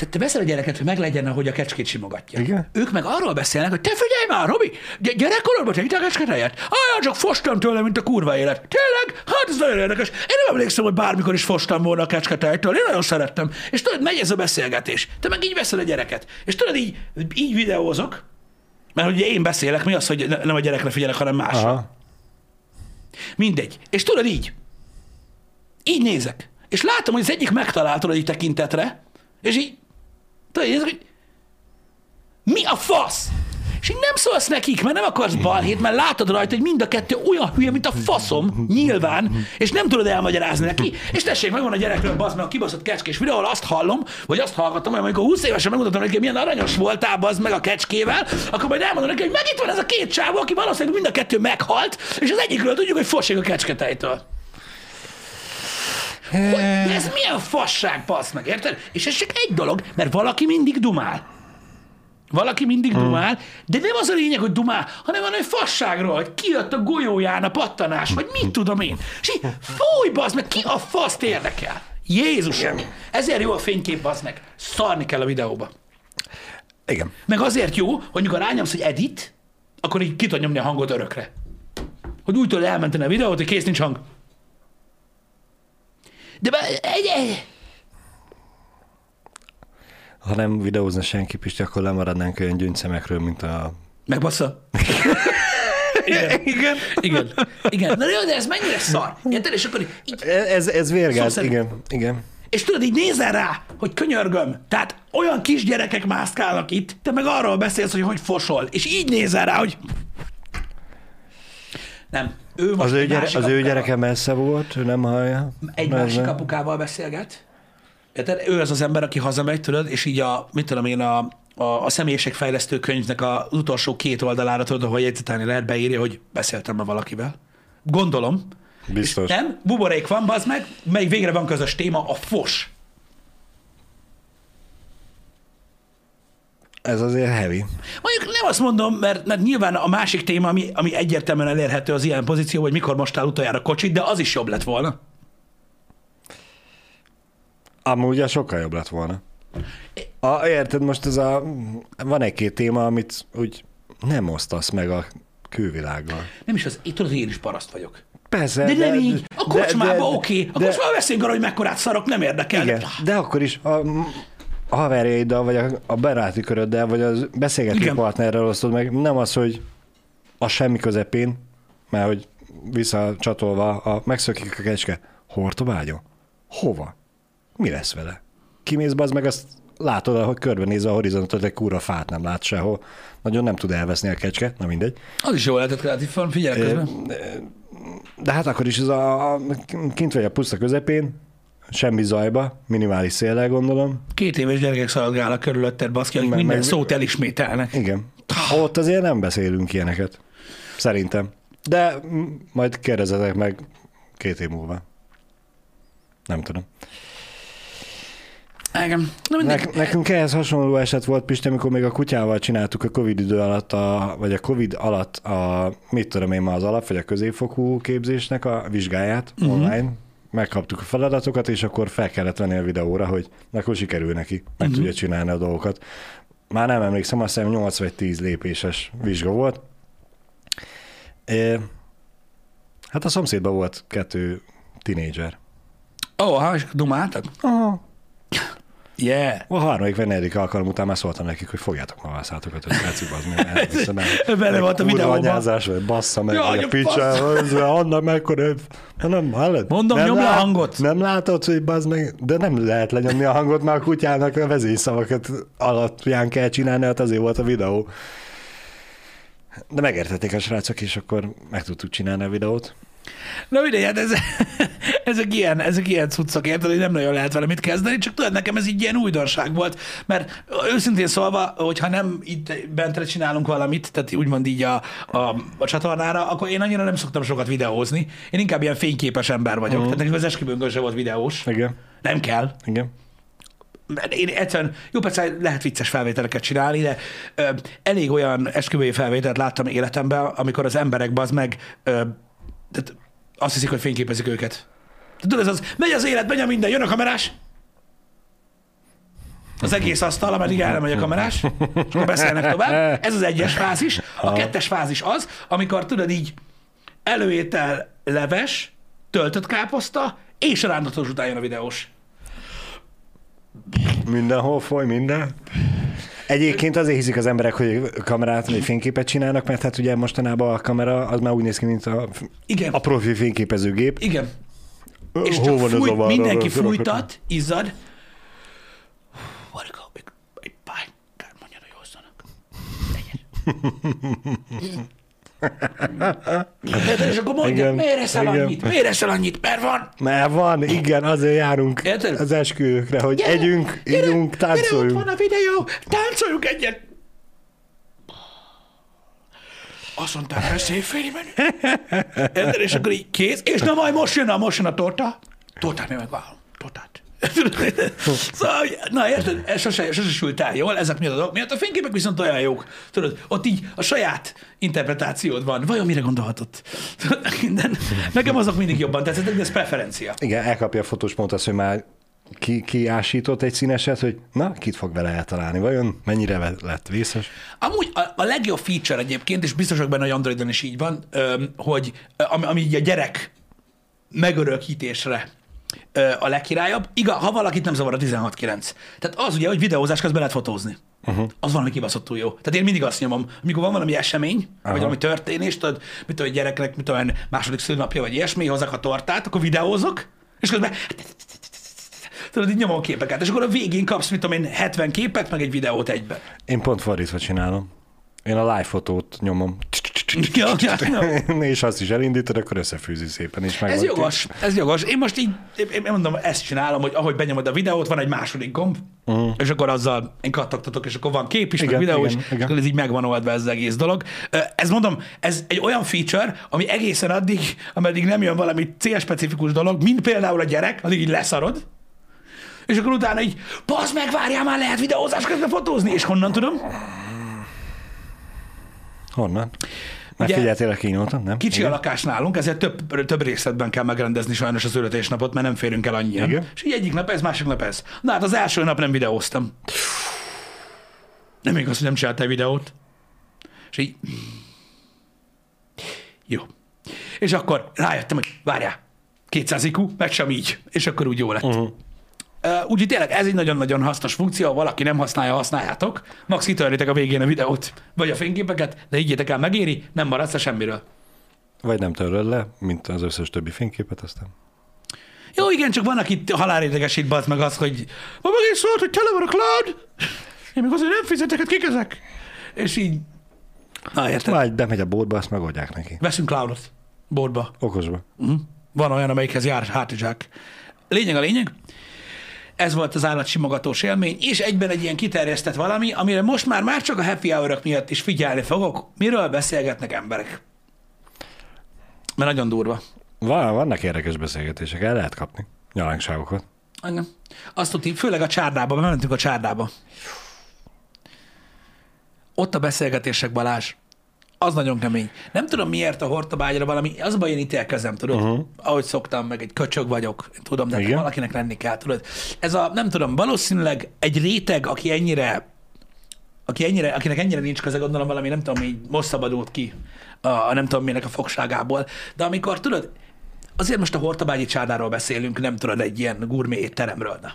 Speaker 1: Tehát te veszel a gyereket, hogy meglegyen, ahogy a kecskét simogatja.
Speaker 2: Igen.
Speaker 1: Ők meg arról beszélnek, hogy te figyelj már, Robi, gy- gyerekkorodban te a kecsketejet? Olyan csak fostam tőle, mint a kurva élet. Tényleg? Hát ez nagyon érdekes. Én nem emlékszem, hogy bármikor is fostam volna a kecsketejtől. Én nagyon szerettem. És tudod, megy ez a beszélgetés. Te meg így veszel a gyereket. És tudod, így, így videózok, mert ugye én beszélek, mi az, hogy ne- nem a gyerekre figyelek, hanem másra.
Speaker 2: Aha.
Speaker 1: Mindegy. És tudod így. Így nézek. És látom, hogy az egyik megtaláltad egy tekintetre, és így, tudod, hogy mi a fasz? És így nem szólsz nekik, mert nem akarsz balhét, mert látod rajta, hogy mind a kettő olyan hülye, mint a faszom, nyilván, és nem tudod elmagyarázni neki. És tessék, megvan a gyerekről, bazd meg a kibaszott kecskés videó, ahol azt hallom, vagy azt hallgatom, hogy amikor 20 évesen megmutatom neki, hogy milyen aranyos voltál, bazd meg a kecskével, akkor majd elmondom neki, hogy meg itt van ez a két csávó, aki valószínűleg mind a kettő meghalt, és az egyikről tudjuk, hogy fosik a kecsketejtől. Hogy, de ez milyen fasság, passz meg, érted? És ez csak egy dolog, mert valaki mindig dumál. Valaki mindig
Speaker 2: Hmm.
Speaker 1: dumál, de nem az a lényeg, hogy dumál, hanem van egy fasságról, hogy kijött a golyóján a pattanás, vagy mit tudom én. És így, fúj, bazd meg, ki a faszt érdekel? Jézusom! Ezért jó a fénykép, bazd meg. Szarni kell a videóba.
Speaker 2: Igen.
Speaker 1: Meg azért jó, hogy mikor rányomsz, hogy edit, akkor így ki tud nyomni a hangot örökre. Hogy úgy tudod elmenteni a videót, hogy kész nincs hang. De be, egy, egy,
Speaker 2: Ha nem videózna senki, Pisti, akkor lemaradnánk olyan gyöngyszemekről, mint a...
Speaker 1: megbassza. Igen. Igen. Igen. Igen. Na jó, de ez mennyire szar. Érted? És akkor így,
Speaker 2: Ez, ez vérgáz,
Speaker 1: Szó szerint.
Speaker 2: igen, igen.
Speaker 1: és tudod, így nézel rá, hogy könyörgöm. Tehát olyan kisgyerekek mászkálnak itt, te meg arról beszélsz, hogy hogy fosol. És így nézel rá, hogy nem. Ő most
Speaker 2: Az ő, gyere, az ő gyereke messze volt, ő nem hallja.
Speaker 1: egy
Speaker 2: Nem,
Speaker 1: másik apukával beszélget. Érted? Ő az az ember, aki hazamegy, tudod, és így a, mit tudom én, a, a, a személyiségfejlesztő könyvnek az utolsó két oldalára, tudod, ahol jegyzetelni lehet, beírja, hogy beszéltem ma valakivel. Gondolom.
Speaker 2: Biztos.
Speaker 1: És nem, buborék van, bazd meg, mely végre van közös téma, a fos.
Speaker 2: Ez azért heavy.
Speaker 1: Mondjuk nem azt mondom, mert, mert nyilván a másik téma, ami, ami egyértelműen elérhető az ilyen pozíció, hogy mikor mostál utoljára kocsit, de az is jobb lett volna.
Speaker 2: Amúgy ugye sokkal jobb lett volna. A, érted, most ez a... Van egy-két téma, amit úgy nem osztasz meg a külvilággal.
Speaker 1: Nem is az, én tudod, én is paraszt vagyok.
Speaker 2: Persze,
Speaker 1: De, nem így. A kocsmába
Speaker 2: de-
Speaker 1: oké. A
Speaker 2: de-
Speaker 1: kocsmába hogy mekkorát szarok, nem érdekel.
Speaker 2: Igen, de akkor is a haverjaiddal, vagy a, a baráti köröddel, vagy a beszélgető
Speaker 1: Igen.
Speaker 2: partnerrel osztod meg. Nem az, hogy a semmi közepén, mert hogy visszacsatolva, a, megszökik a kecske. Hortobágyon? Hova? Mi lesz vele? Kimész be, az meg azt látod, hogy körbenézve a horizontot, egy kúra fát nem lát sehol. Nagyon nem tud elveszni a kecske, na mindegy.
Speaker 1: Az is jó lehetett kreatív van, figyelj közben.
Speaker 2: De hát akkor is ez a, a kint vagy a puszta közepén, semmi zajba, minimális széllel gondolom.
Speaker 1: Két éves gyerekek szaladgálnak körülötted, baszki, akik minden
Speaker 2: meg-
Speaker 1: szót elismételnek.
Speaker 2: Igen. Ott azért nem beszélünk ilyeneket. Szerintem. De majd kérdezzetek meg két év múlva. Nem tudom.
Speaker 1: Igen. Na mindegy.
Speaker 2: Ne, nekünk ehhez hasonló eset volt, Pisti, amikor még a kutyával csináltuk a Covid idő alatt, a, vagy a Covid alatt a, mit tudom én ma az alap, vagy a középfokú képzésnek a vizsgáját uh-huh. online. Megkaptuk a feladatokat, és akkor fel kellett venni a videóra, hogy akkor sikerül neki, meg uh-huh. tudja csinálni a dolgokat. Már nem emlékszem, azt hiszem 8 vagy 10 lépéses vizsga volt. É, hát a szomszédban volt kettő tinédzser.
Speaker 1: Ó, ha, és dumáltak?
Speaker 2: Aha.
Speaker 1: Yeah.
Speaker 2: A harmadik vagy negyedik alkalom után már szóltam nekik, hogy fogjátok ma vászátokat, hogy tetszik, az még
Speaker 1: Bele volt a videóban.
Speaker 2: anyázás, vagy bassza meg, vagy
Speaker 1: a
Speaker 2: picsa, annak mekkora, nem, hallod?
Speaker 1: Mondom,
Speaker 2: nem
Speaker 1: nyomd le a hangot.
Speaker 2: Nem látod, hogy bazd meg, de nem lehet lenyomni a hangot, mert a kutyának a vezényszavakat alapján kell csinálni, hát azért volt a videó. De megértették a srácok, és akkor meg tudtuk csinálni a videót.
Speaker 1: Na mindegy, hát ez, ezek, ilyen, ezek ilyen cuccok, érted, hogy nem nagyon lehet vele mit kezdeni, csak tudod, nekem ez így ilyen újdonság volt, mert őszintén szólva, hogyha nem itt bentre csinálunk valamit, tehát úgymond így a, a, a csatornára, akkor én annyira nem szoktam sokat videózni. Én inkább ilyen fényképes ember vagyok. Uh-huh. Tehát nekem az esküvőnkön sem volt videós.
Speaker 2: Igen,
Speaker 1: Nem kell.
Speaker 2: igen.
Speaker 1: Én egyszerűen, jó persze lehet vicces felvételeket csinálni, de ö, elég olyan esküvői felvételt láttam életemben, amikor az emberek bazd meg, ö, tehát azt hiszik, hogy fényképezik őket. Tudod, ez az, megy az élet, megy a minden, jön a kamerás, az egész asztal, ameddig el nem megy a kamerás, és akkor beszélnek tovább. Ez az egyes fázis. A kettes fázis az, amikor tudod így előétel leves, töltött káposzta, és a rántatós után jön a videós.
Speaker 2: Mindenhol foly, minden. Egyébként azért hiszik az emberek, hogy kamerát vagy fényképet csinálnak, mert hát ugye mostanában a kamera az már úgy néz ki, mint a,
Speaker 1: Igen.
Speaker 2: a profi fényképezőgép.
Speaker 1: Igen. És
Speaker 2: Hol
Speaker 1: csak
Speaker 2: van
Speaker 1: fúj, mindenki fújtat, izzad. Még egy pár mondja, hogy hozzanak. Egyet. És akkor mondja,
Speaker 2: Igen,
Speaker 1: miért eszel
Speaker 2: igen.
Speaker 1: annyit? Miért eszel annyit? Mert van.
Speaker 2: Mert van, igen, azért járunk
Speaker 1: Érted?
Speaker 2: az esküvőkre, hogy
Speaker 1: Gyere,
Speaker 2: együnk,
Speaker 1: gyere,
Speaker 2: ígyunk,
Speaker 1: Gyere, ott
Speaker 2: táncoljunk.
Speaker 1: van a videó, táncoljunk egyet. Azt mondták, hogy szép féli menü. Érted? És akkor így kész, és na majd most jön a, most jön a torta. Tortát én megvállom. Tortát. Szóval, na érted, ez sose, sose sült el jól, ezek miatt a dolgok miatt. A fényképek viszont olyan jók. Tudod, ott így a saját interpretációd van. Vajon mire gondolhatott? Minden. Nekem azok mindig jobban tetszettek, de ez preferencia.
Speaker 2: Igen, elkapja a fotós pont azt, hogy már ki, kiásított egy színeset, hogy na, kit fog vele eltalálni, vajon mennyire lett vészes?
Speaker 1: Amúgy a, a legjobb feature egyébként, és biztos vagyok benne, hogy Androidon is így van, hogy ami, ami így a gyerek megörökítésre a legkirályabb. Igaz, ha valakit nem zavar a 16.9. Tehát az ugye, hogy videózás közben lehet fotózni. Uh-huh. Az valami kibaszottul jó. Tehát én mindig azt nyomom, amikor van valami esemény, Aha. vagy valami történés, tudod, mit tudom, gyereknek, mit tudom, második szülnapja, vagy ilyesmi, hozzak a tortát, akkor videózok, és közben tudod, így nyomom a képeket, és akkor a végén kapsz, mit tudom én, 70 képet, meg egy videót egybe.
Speaker 2: Én pont fordítva csinálom. Én a live fotót nyomom.
Speaker 1: Ja, ja.
Speaker 2: és azt is elindítod, akkor összefűzi szépen, és
Speaker 1: Ez jogos, ez jogos. Én most így, én mondom, ezt csinálom, hogy ahogy benyomod a videót, van egy második gomb, uh-huh. és akkor azzal én kattogtatok, és akkor van kép is,
Speaker 2: Igen,
Speaker 1: meg videó is,
Speaker 2: igen,
Speaker 1: és
Speaker 2: igen.
Speaker 1: akkor ez így megvan oldva ez az egész dolog. Ez mondom, ez egy olyan feature, ami egészen addig, ameddig nem jön valami célspecifikus dolog, mint például a gyerek, addig így leszarod, és akkor utána így, bazd meg, várjál már, lehet videózás közben fotózni, és honnan tudom?
Speaker 2: Honnan?
Speaker 1: Ugye-
Speaker 2: Megfigyeltél a kínóton, nem?
Speaker 1: Kicsi
Speaker 2: Igen.
Speaker 1: a lakás nálunk, ezért több, több részletben kell megrendezni sajnos az születésnapot, mert nem férünk el annyian.
Speaker 2: Igen.
Speaker 1: És így egyik nap ez, másik nap ez. Na hát az első nap nem videóztam. Nem igaz, hogy nem csináltál videót. És így... Jó. És akkor rájöttem, hogy várjál, 200 IQ, meg sem így. És akkor úgy jó lett. Uh-huh. Uh, úgyhogy tényleg ez egy nagyon-nagyon hasznos funkció, ha valaki nem használja, használjátok. Max kitörlitek a végén a videót, vagy a fényképeket, de higgyétek el, megéri, nem maradsz le semmiről.
Speaker 2: Vagy nem töröd le, mint az összes többi fényképet, aztán.
Speaker 1: Jó, igen, csak van, aki halálédegesít bazd meg az, hogy ma megint szólt, hogy tele van a cloud, én még azért nem fizetek, hát kik ezek? És így, na érted?
Speaker 2: Vagy bemegy a boltba, azt megoldják neki.
Speaker 1: Veszünk cloudot, bordba.
Speaker 2: Okosba.
Speaker 1: Uh-huh. Van olyan, amelyikhez jár hátizsák. Lényeg a lényeg, ez volt az állatsimogatós élmény, és egyben egy ilyen kiterjesztett valami, amire most már már csak a happy hour miatt is figyelni fogok, miről beszélgetnek emberek. Mert nagyon durva.
Speaker 2: Van, vannak érdekes beszélgetések, el lehet kapni nyalánkságokat.
Speaker 1: Igen. Azt tudni, főleg a csárdába, mert mentünk a csárdába. Ott a beszélgetések, Balázs, az nagyon kemény. Nem tudom miért a hortobágyra valami, az baj, én ítélkezem, tudod? Uh-huh. Ahogy szoktam, meg egy köcsög vagyok, tudom, de
Speaker 2: Igen.
Speaker 1: Valakinek lenni kell, tudod? Ez a, nem tudom, valószínűleg egy réteg, aki ennyire aki ennyire, akinek ennyire nincs köze, gondolom valami, nem tudom, így most szabadult ki a, a nem tudom minek a fogságából. De amikor tudod, azért most a Hortabágyi csárdáról beszélünk, nem tudod, egy ilyen gurmé étteremről. Na.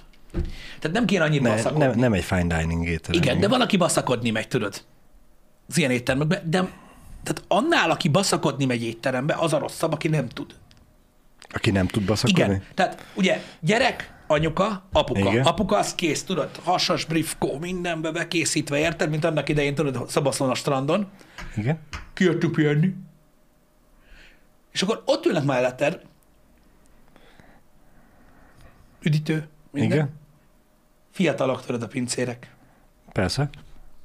Speaker 1: Tehát nem kéne annyit
Speaker 2: Ne,
Speaker 1: baszakodni.
Speaker 2: nem, nem egy fine dining étterem.
Speaker 1: Igen, de valaki baszakodni megy, tudod. Az ilyen éttermekbe, de tehát annál, aki baszakodni megy étterembe, az a rosszabb, aki nem tud.
Speaker 2: Aki nem tud baszakodni?
Speaker 1: Igen, tehát ugye gyerek, anyuka, apuka.
Speaker 2: Igen.
Speaker 1: Apuka az kész, tudod, hasas, briefkó, mindenbe bekészítve, érted? Mint annak idején, tudod, Szabaszon a strandon.
Speaker 2: Igen.
Speaker 1: Kijöttük pihenni. És akkor ott ülnek melletted, üdítő, minden.
Speaker 2: Igen.
Speaker 1: Fiatalok, tudod, a pincérek.
Speaker 2: Persze.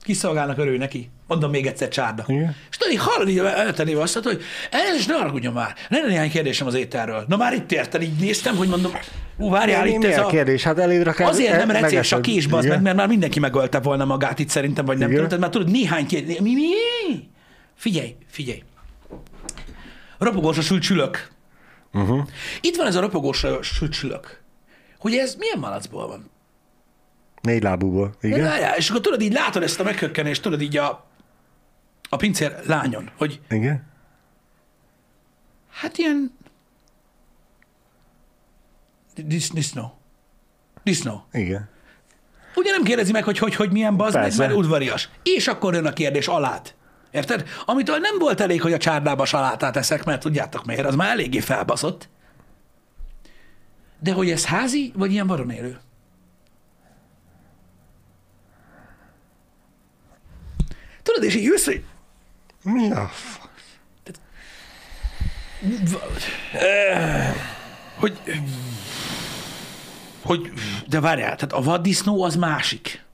Speaker 1: Kiszolgálnak örül neki. Mondom még egyszer csárda.
Speaker 2: Igen.
Speaker 1: És tudod, így hallod így eltenni azt, hogy elnézést, ne haragudjon már. Lenne néhány kérdésem az ételről. Na már itt érted, így néztem, hogy mondom, ú, várjál,
Speaker 2: Mi,
Speaker 1: itt ez
Speaker 2: a
Speaker 1: a...
Speaker 2: kérdés? Hát eléd rakál...
Speaker 1: Azért nem recés a kés, bazd meg, mert már mindenki megölte volna magát itt szerintem, vagy nem tudod, már tudod, néhány kérdés. Mi, mi? Figyelj, figyelj. Ropogós sült csülök.
Speaker 2: Uh-huh.
Speaker 1: Itt van ez a ropogós sült csülök. Hogy ez milyen malacból van?
Speaker 2: Négy lábúból.
Speaker 1: Igen? Várjál, és akkor tudod, így látod ezt a meghökkenést, tudod így a, a pincér lányon, hogy
Speaker 2: Igen.
Speaker 1: hát ilyen Dis, disznó. Disznó.
Speaker 2: Igen.
Speaker 1: Ugye nem kérdezi meg, hogy hogy, hogy milyen bazd meg, mert udvarias. És akkor jön a kérdés alát. Érted? Amitől nem volt elég, hogy a csárdába salátát eszek, mert tudjátok miért, az már eléggé felbaszott. De hogy ez házi, vagy ilyen vadon élő? Tudod, és így jössz, hogy
Speaker 2: Mi a f...
Speaker 1: hogy, hogy, de várjál, tehát a vaddisznó az másik.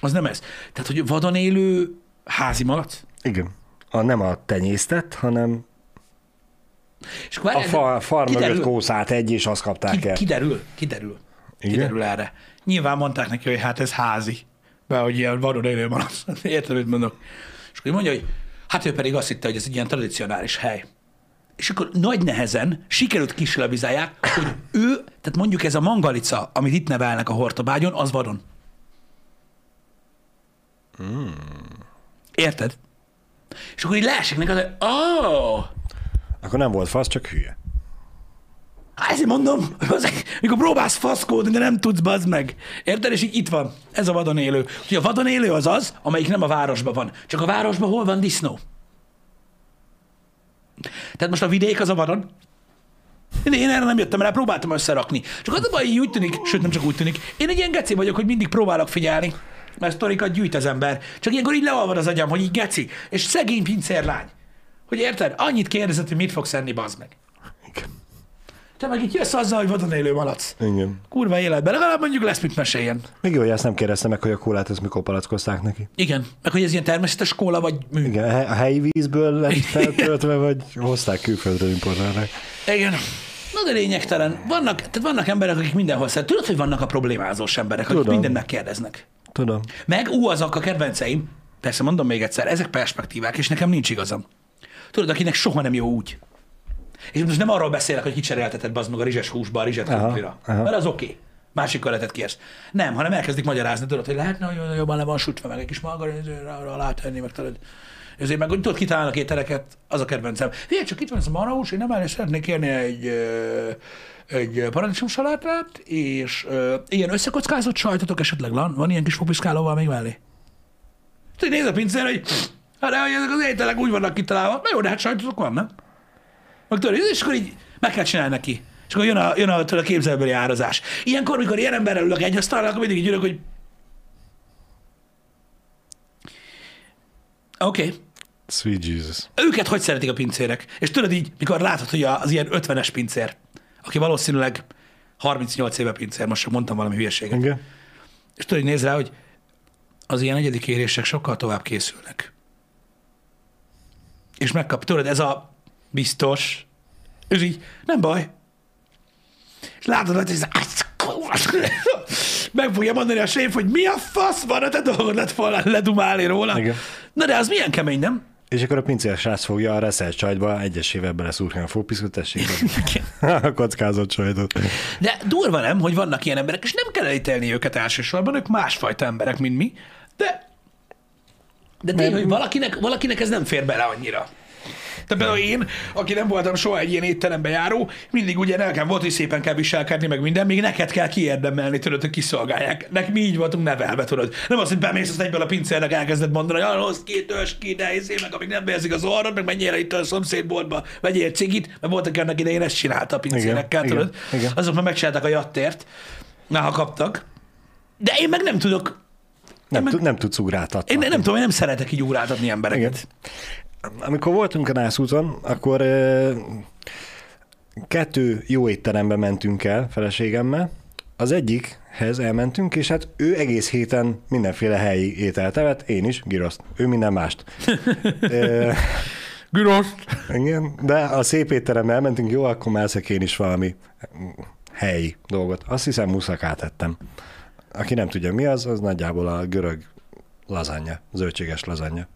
Speaker 1: Az nem ez. Tehát, hogy vadon élő házi malac?
Speaker 2: Igen. A, nem a tenyésztett, hanem
Speaker 1: És akkor
Speaker 2: a fa, far mögött
Speaker 1: kiderül,
Speaker 2: kószált egy, és azt kapták
Speaker 1: ki,
Speaker 2: el.
Speaker 1: kiderül, kiderül,
Speaker 2: Igen?
Speaker 1: kiderül erre. Nyilván mondták neki, hogy hát ez házi. Be, hogy ilyen vadon élő malac. Érted, mit mondok? És akkor mondja, hogy hát ő pedig azt hitte, hogy ez egy ilyen tradicionális hely. És akkor nagy nehezen sikerült kislabizálják, hogy ő, tehát mondjuk ez a mangalica, amit itt nevelnek a hortobágyon, az vadon. Érted? És akkor így leesik neki, az, hogy oh,
Speaker 2: Akkor nem volt fasz, csak hülye.
Speaker 1: Ezért mondom, mikor próbálsz faszkódni, de nem tudsz, bazd meg. Érted? És így itt van. Ez a vadon élő. Úgyhogy a vadon élő az az, amelyik nem a városban van. Csak a városban hol van disznó? Tehát most a vidék az a vadon. Én, erre nem jöttem rá, próbáltam összerakni. Csak az a baj, úgy tűnik, sőt nem csak úgy tűnik, én egy ilyen geci vagyok, hogy mindig próbálok figyelni, mert sztorikat gyűjt az ember. Csak ilyenkor így leolvad az agyam, hogy így geci. És szegény pincérlány. Hogy érted? Annyit kérdezett, hogy mit fogsz enni, bazd meg. Te meg itt jössz azzal, hogy vadon élő malac.
Speaker 2: Igen.
Speaker 1: Kurva életben, legalább mondjuk lesz mit meséljen.
Speaker 2: Még jó, hogy ezt nem kérdeztem meg, hogy a kólát ezt mikor palackozták neki.
Speaker 1: Igen, meg hogy ez ilyen természetes kóla vagy mű.
Speaker 2: Igen, a he- a helyi vízből lett feltöltve, vagy hozták külföldről importálták.
Speaker 1: Igen. Na de lényegtelen. Vannak, tehát vannak emberek, akik mindenhol szeret. Tudod, hogy vannak a problémázós emberek, akik
Speaker 2: Tudom.
Speaker 1: mindent megkérdeznek.
Speaker 2: Tudom.
Speaker 1: Meg, ú, azok a kedvenceim, persze mondom még egyszer, ezek perspektívák, és nekem nincs igazam. Tudod, akinek soha nem jó úgy. És most nem arról beszélek, hogy kicserélteted bazd meg a rizses húsba, a rizset krumplira. Mert az oké. Okay. Másik köletet kérsz. Nem, hanem elkezdik magyarázni, tudod, hogy lehetne, hogy jobban le van sütve, meg egy kis margarinra alá tenni, meg tudod. Ezért meg, hogy tudod, kitalálnak ételeket, az a kedvencem. Figyelj, csak itt van ez a marhahús, én nem elég szeretnék kérni egy, egy paradicsomsalátát, és ö, ilyen összekockázott sajtotok esetleg van, van ilyen kis fopiszkálóval még mellé. Tudod, néz a pincér, hogy hát hogy ezek az ételek úgy vannak kitalálva, na jó, de hát sajtotok van, nem? Meg tudod, és akkor így meg kell csinálni neki. És akkor jön a, jön a, a képzelbeli árazás. Ilyenkor, mikor ilyen emberrel ülök egy asztalra, akkor mindig így ülök, hogy oké, okay.
Speaker 2: Sweet Jesus.
Speaker 1: őket hogy szeretik a pincérek? És tudod így, mikor látod, hogy az ilyen 50-es pincér, aki valószínűleg 38 éve pincér, most csak mondtam valami hülyeséget.
Speaker 2: Igen.
Speaker 1: És tudod, hogy néz rá, hogy az ilyen egyedi kérések sokkal tovább készülnek. És megkap, tudod, ez a biztos, és így, nem baj. És látod, hogy ez meg fogja mondani a séf, hogy mi a fasz van, a te dolgod lett volna ledumálni róla.
Speaker 2: Igen.
Speaker 1: Na de az milyen kemény, nem?
Speaker 2: És akkor a pincér srác fogja a reszelt csajtba egyesével beleszúrni a fópiszkot, tessék a kockázott sajtot.
Speaker 1: De durva nem, hogy vannak ilyen emberek, és nem kell elítélni őket elsősorban, ők másfajta emberek, mint mi, de de tény, hogy valakinek, valakinek ez nem fér bele annyira. Tehát például én, aki nem voltam soha egy ilyen étterembe járó, mindig ugye nekem volt, hogy szépen kell viselkedni, meg minden, még neked kell kiérdemelni, tudod, hogy kiszolgálják. Nek mi így voltunk nevelve, tudod. Nem az, hogy bemész azt egyből a pincérnek elkezded mondani, hogy hoz ki, törs ki, de izé, meg amíg nem vérzik az orrod, meg menjél itt a szomszédboltba, vegyél cigit, mert voltak annak idején ezt csinálta a pincérekkel,
Speaker 2: Igen,
Speaker 1: tudod.
Speaker 2: igen, igen.
Speaker 1: Azok már megcsináltak a jattért, na, ha kaptak. De én meg nem tudok,
Speaker 2: Nem,
Speaker 1: meg-
Speaker 2: nem tudsz ugráltatni.
Speaker 1: én nem tudom, én nem szeretek így óráltatni embereket.
Speaker 2: Igen. Amikor voltunk a nászúton, akkor kettő jó étterembe mentünk el feleségemmel. Az egyikhez elmentünk, és hát ő egész héten mindenféle helyi ételt evett, én is, giroszt. Ő minden mást.
Speaker 1: Güros.
Speaker 2: igen, de a szép étterembe elmentünk, jó, akkor már én is valami helyi dolgot. Azt hiszem muszakát ettem. Aki nem tudja mi az, az nagyjából a görög lazanya, zöldséges lazanya.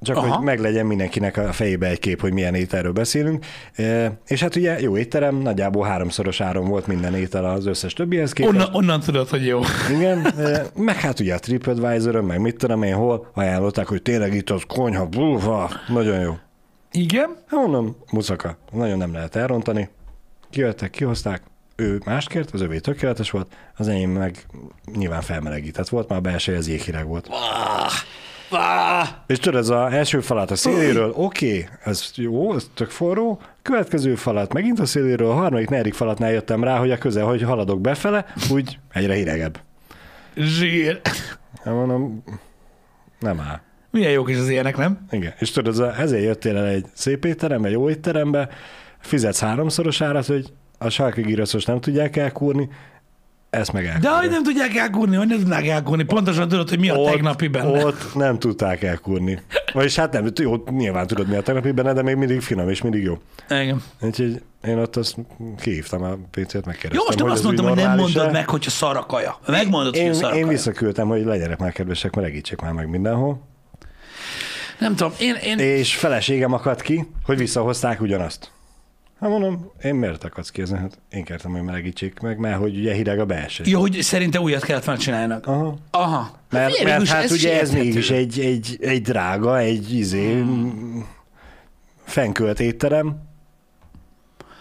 Speaker 2: Csak
Speaker 1: Aha.
Speaker 2: hogy meglegyen mindenkinek a fejébe egy kép, hogy milyen ételről beszélünk. E, És hát ugye jó étterem, nagyjából háromszoros áron volt minden étel az összes többihez képest.
Speaker 1: Onnan, onnan tudod, hogy jó.
Speaker 2: Igen, e, meg hát ugye a TripAdvisor-ön, meg mit tudom én hol, ajánlották, hogy tényleg itt az konyha, búfa, nagyon jó.
Speaker 1: Igen.
Speaker 2: Hát mondom, muszaka, nagyon nem lehet elrontani. Kijöttek, kihozták, ő más kért, az övé tökéletes volt, az enyém meg nyilván felmelegített volt, már a belseje az jéghideg volt.
Speaker 1: Ah.
Speaker 2: És tudod, ez az első falat a széléről, oké, okay, ez jó, ez tök forró, következő falat megint a széléről, a harmadik, negyedik falatnál jöttem rá, hogy a közel, hogy haladok befele, úgy egyre hidegebb.
Speaker 1: Zsír.
Speaker 2: Hát mondom, nem áll.
Speaker 1: Milyen jók is az ilyenek, nem?
Speaker 2: Igen, és tudod, ez ezért jöttél el egy szép étterembe, jó étterembe, fizetsz háromszoros árat, hogy a sarki nem tudják elkúrni, ezt meg
Speaker 1: De
Speaker 2: elkúrják.
Speaker 1: hogy nem tudják elkúrni, hogy nem tudnák elkúrni. Pontosan tudod, hogy mi a tegnapi benne.
Speaker 2: Ott nem tudták elkúrni. Vagyis hát nem, jó, nyilván tudod mi a tegnapi benne, de még mindig finom és mindig jó.
Speaker 1: Igen.
Speaker 2: Úgyhogy én ott azt kihívtam a pincét, megkérdeztem.
Speaker 1: Jó, most nem
Speaker 2: hogy
Speaker 1: azt mondtam, hogy nem mondod meg, hogyha szar a kaja. Megmondod, hogy
Speaker 2: Én,
Speaker 1: a szar a
Speaker 2: én visszaküldtem, hogy legyenek már kedvesek, melegítsék már meg mindenhol.
Speaker 1: Nem tudom, én, én,
Speaker 2: És feleségem akadt ki, hogy visszahozták ugyanazt. Hát mondom, én miért akadsz ezen? Hát én kértem, hogy melegítsék meg, mert hogy ugye hideg a belső.
Speaker 1: jó, hogy szerintem újat kellett megcsinálnak.
Speaker 2: Aha.
Speaker 1: Aha.
Speaker 2: Mert,
Speaker 1: Figyelj,
Speaker 2: mert hát ugye ez mégis egy, egy, egy drága, egy izé, hmm. fenkölt étterem.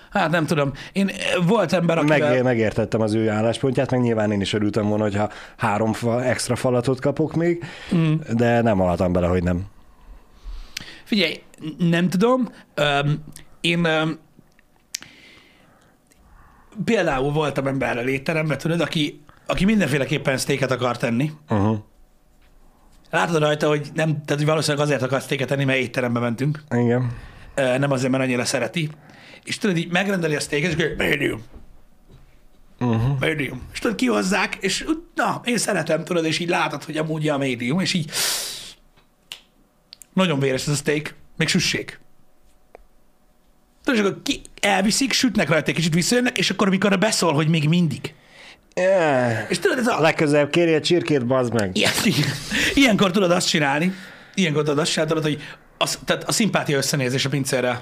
Speaker 1: Hát nem tudom. Én volt ember, akivel...
Speaker 2: Meg, megértettem az ő álláspontját, meg nyilván én is örültem volna, hogyha három fa, extra falatot kapok még, mm. de nem haltam bele, hogy nem.
Speaker 1: Figyelj, nem tudom. Öm, én öm, például voltam emberrel étteremben, tudod, aki, aki mindenféleképpen sztéket akar tenni.
Speaker 2: Uh-huh.
Speaker 1: Látod rajta, hogy nem, tehát hogy valószínűleg azért akar sztéket tenni, mert étterembe mentünk.
Speaker 2: Igen.
Speaker 1: Nem azért, mert annyira szereti. És tudod, így megrendeli a sztéket, és akkor medium.
Speaker 2: Uh-huh.
Speaker 1: Medium. És tudod, kihozzák, és na, én szeretem, tudod, és így látod, hogy amúgy a medium, és így nagyon véres ez a steak, még süssék. Tudod, és akkor ki, elviszik, sütnek rajta egy kicsit, visszajönnek, és akkor amikor beszól, hogy még mindig.
Speaker 2: Yeah.
Speaker 1: És tudod, ez a...
Speaker 2: Legközelebb kérje csirkét, bazd meg.
Speaker 1: Ilyen, ilyenkor tudod azt csinálni, ilyenkor tudod azt csinálni, tudod, hogy az, tehát a szimpátia összenézés a pincérrel.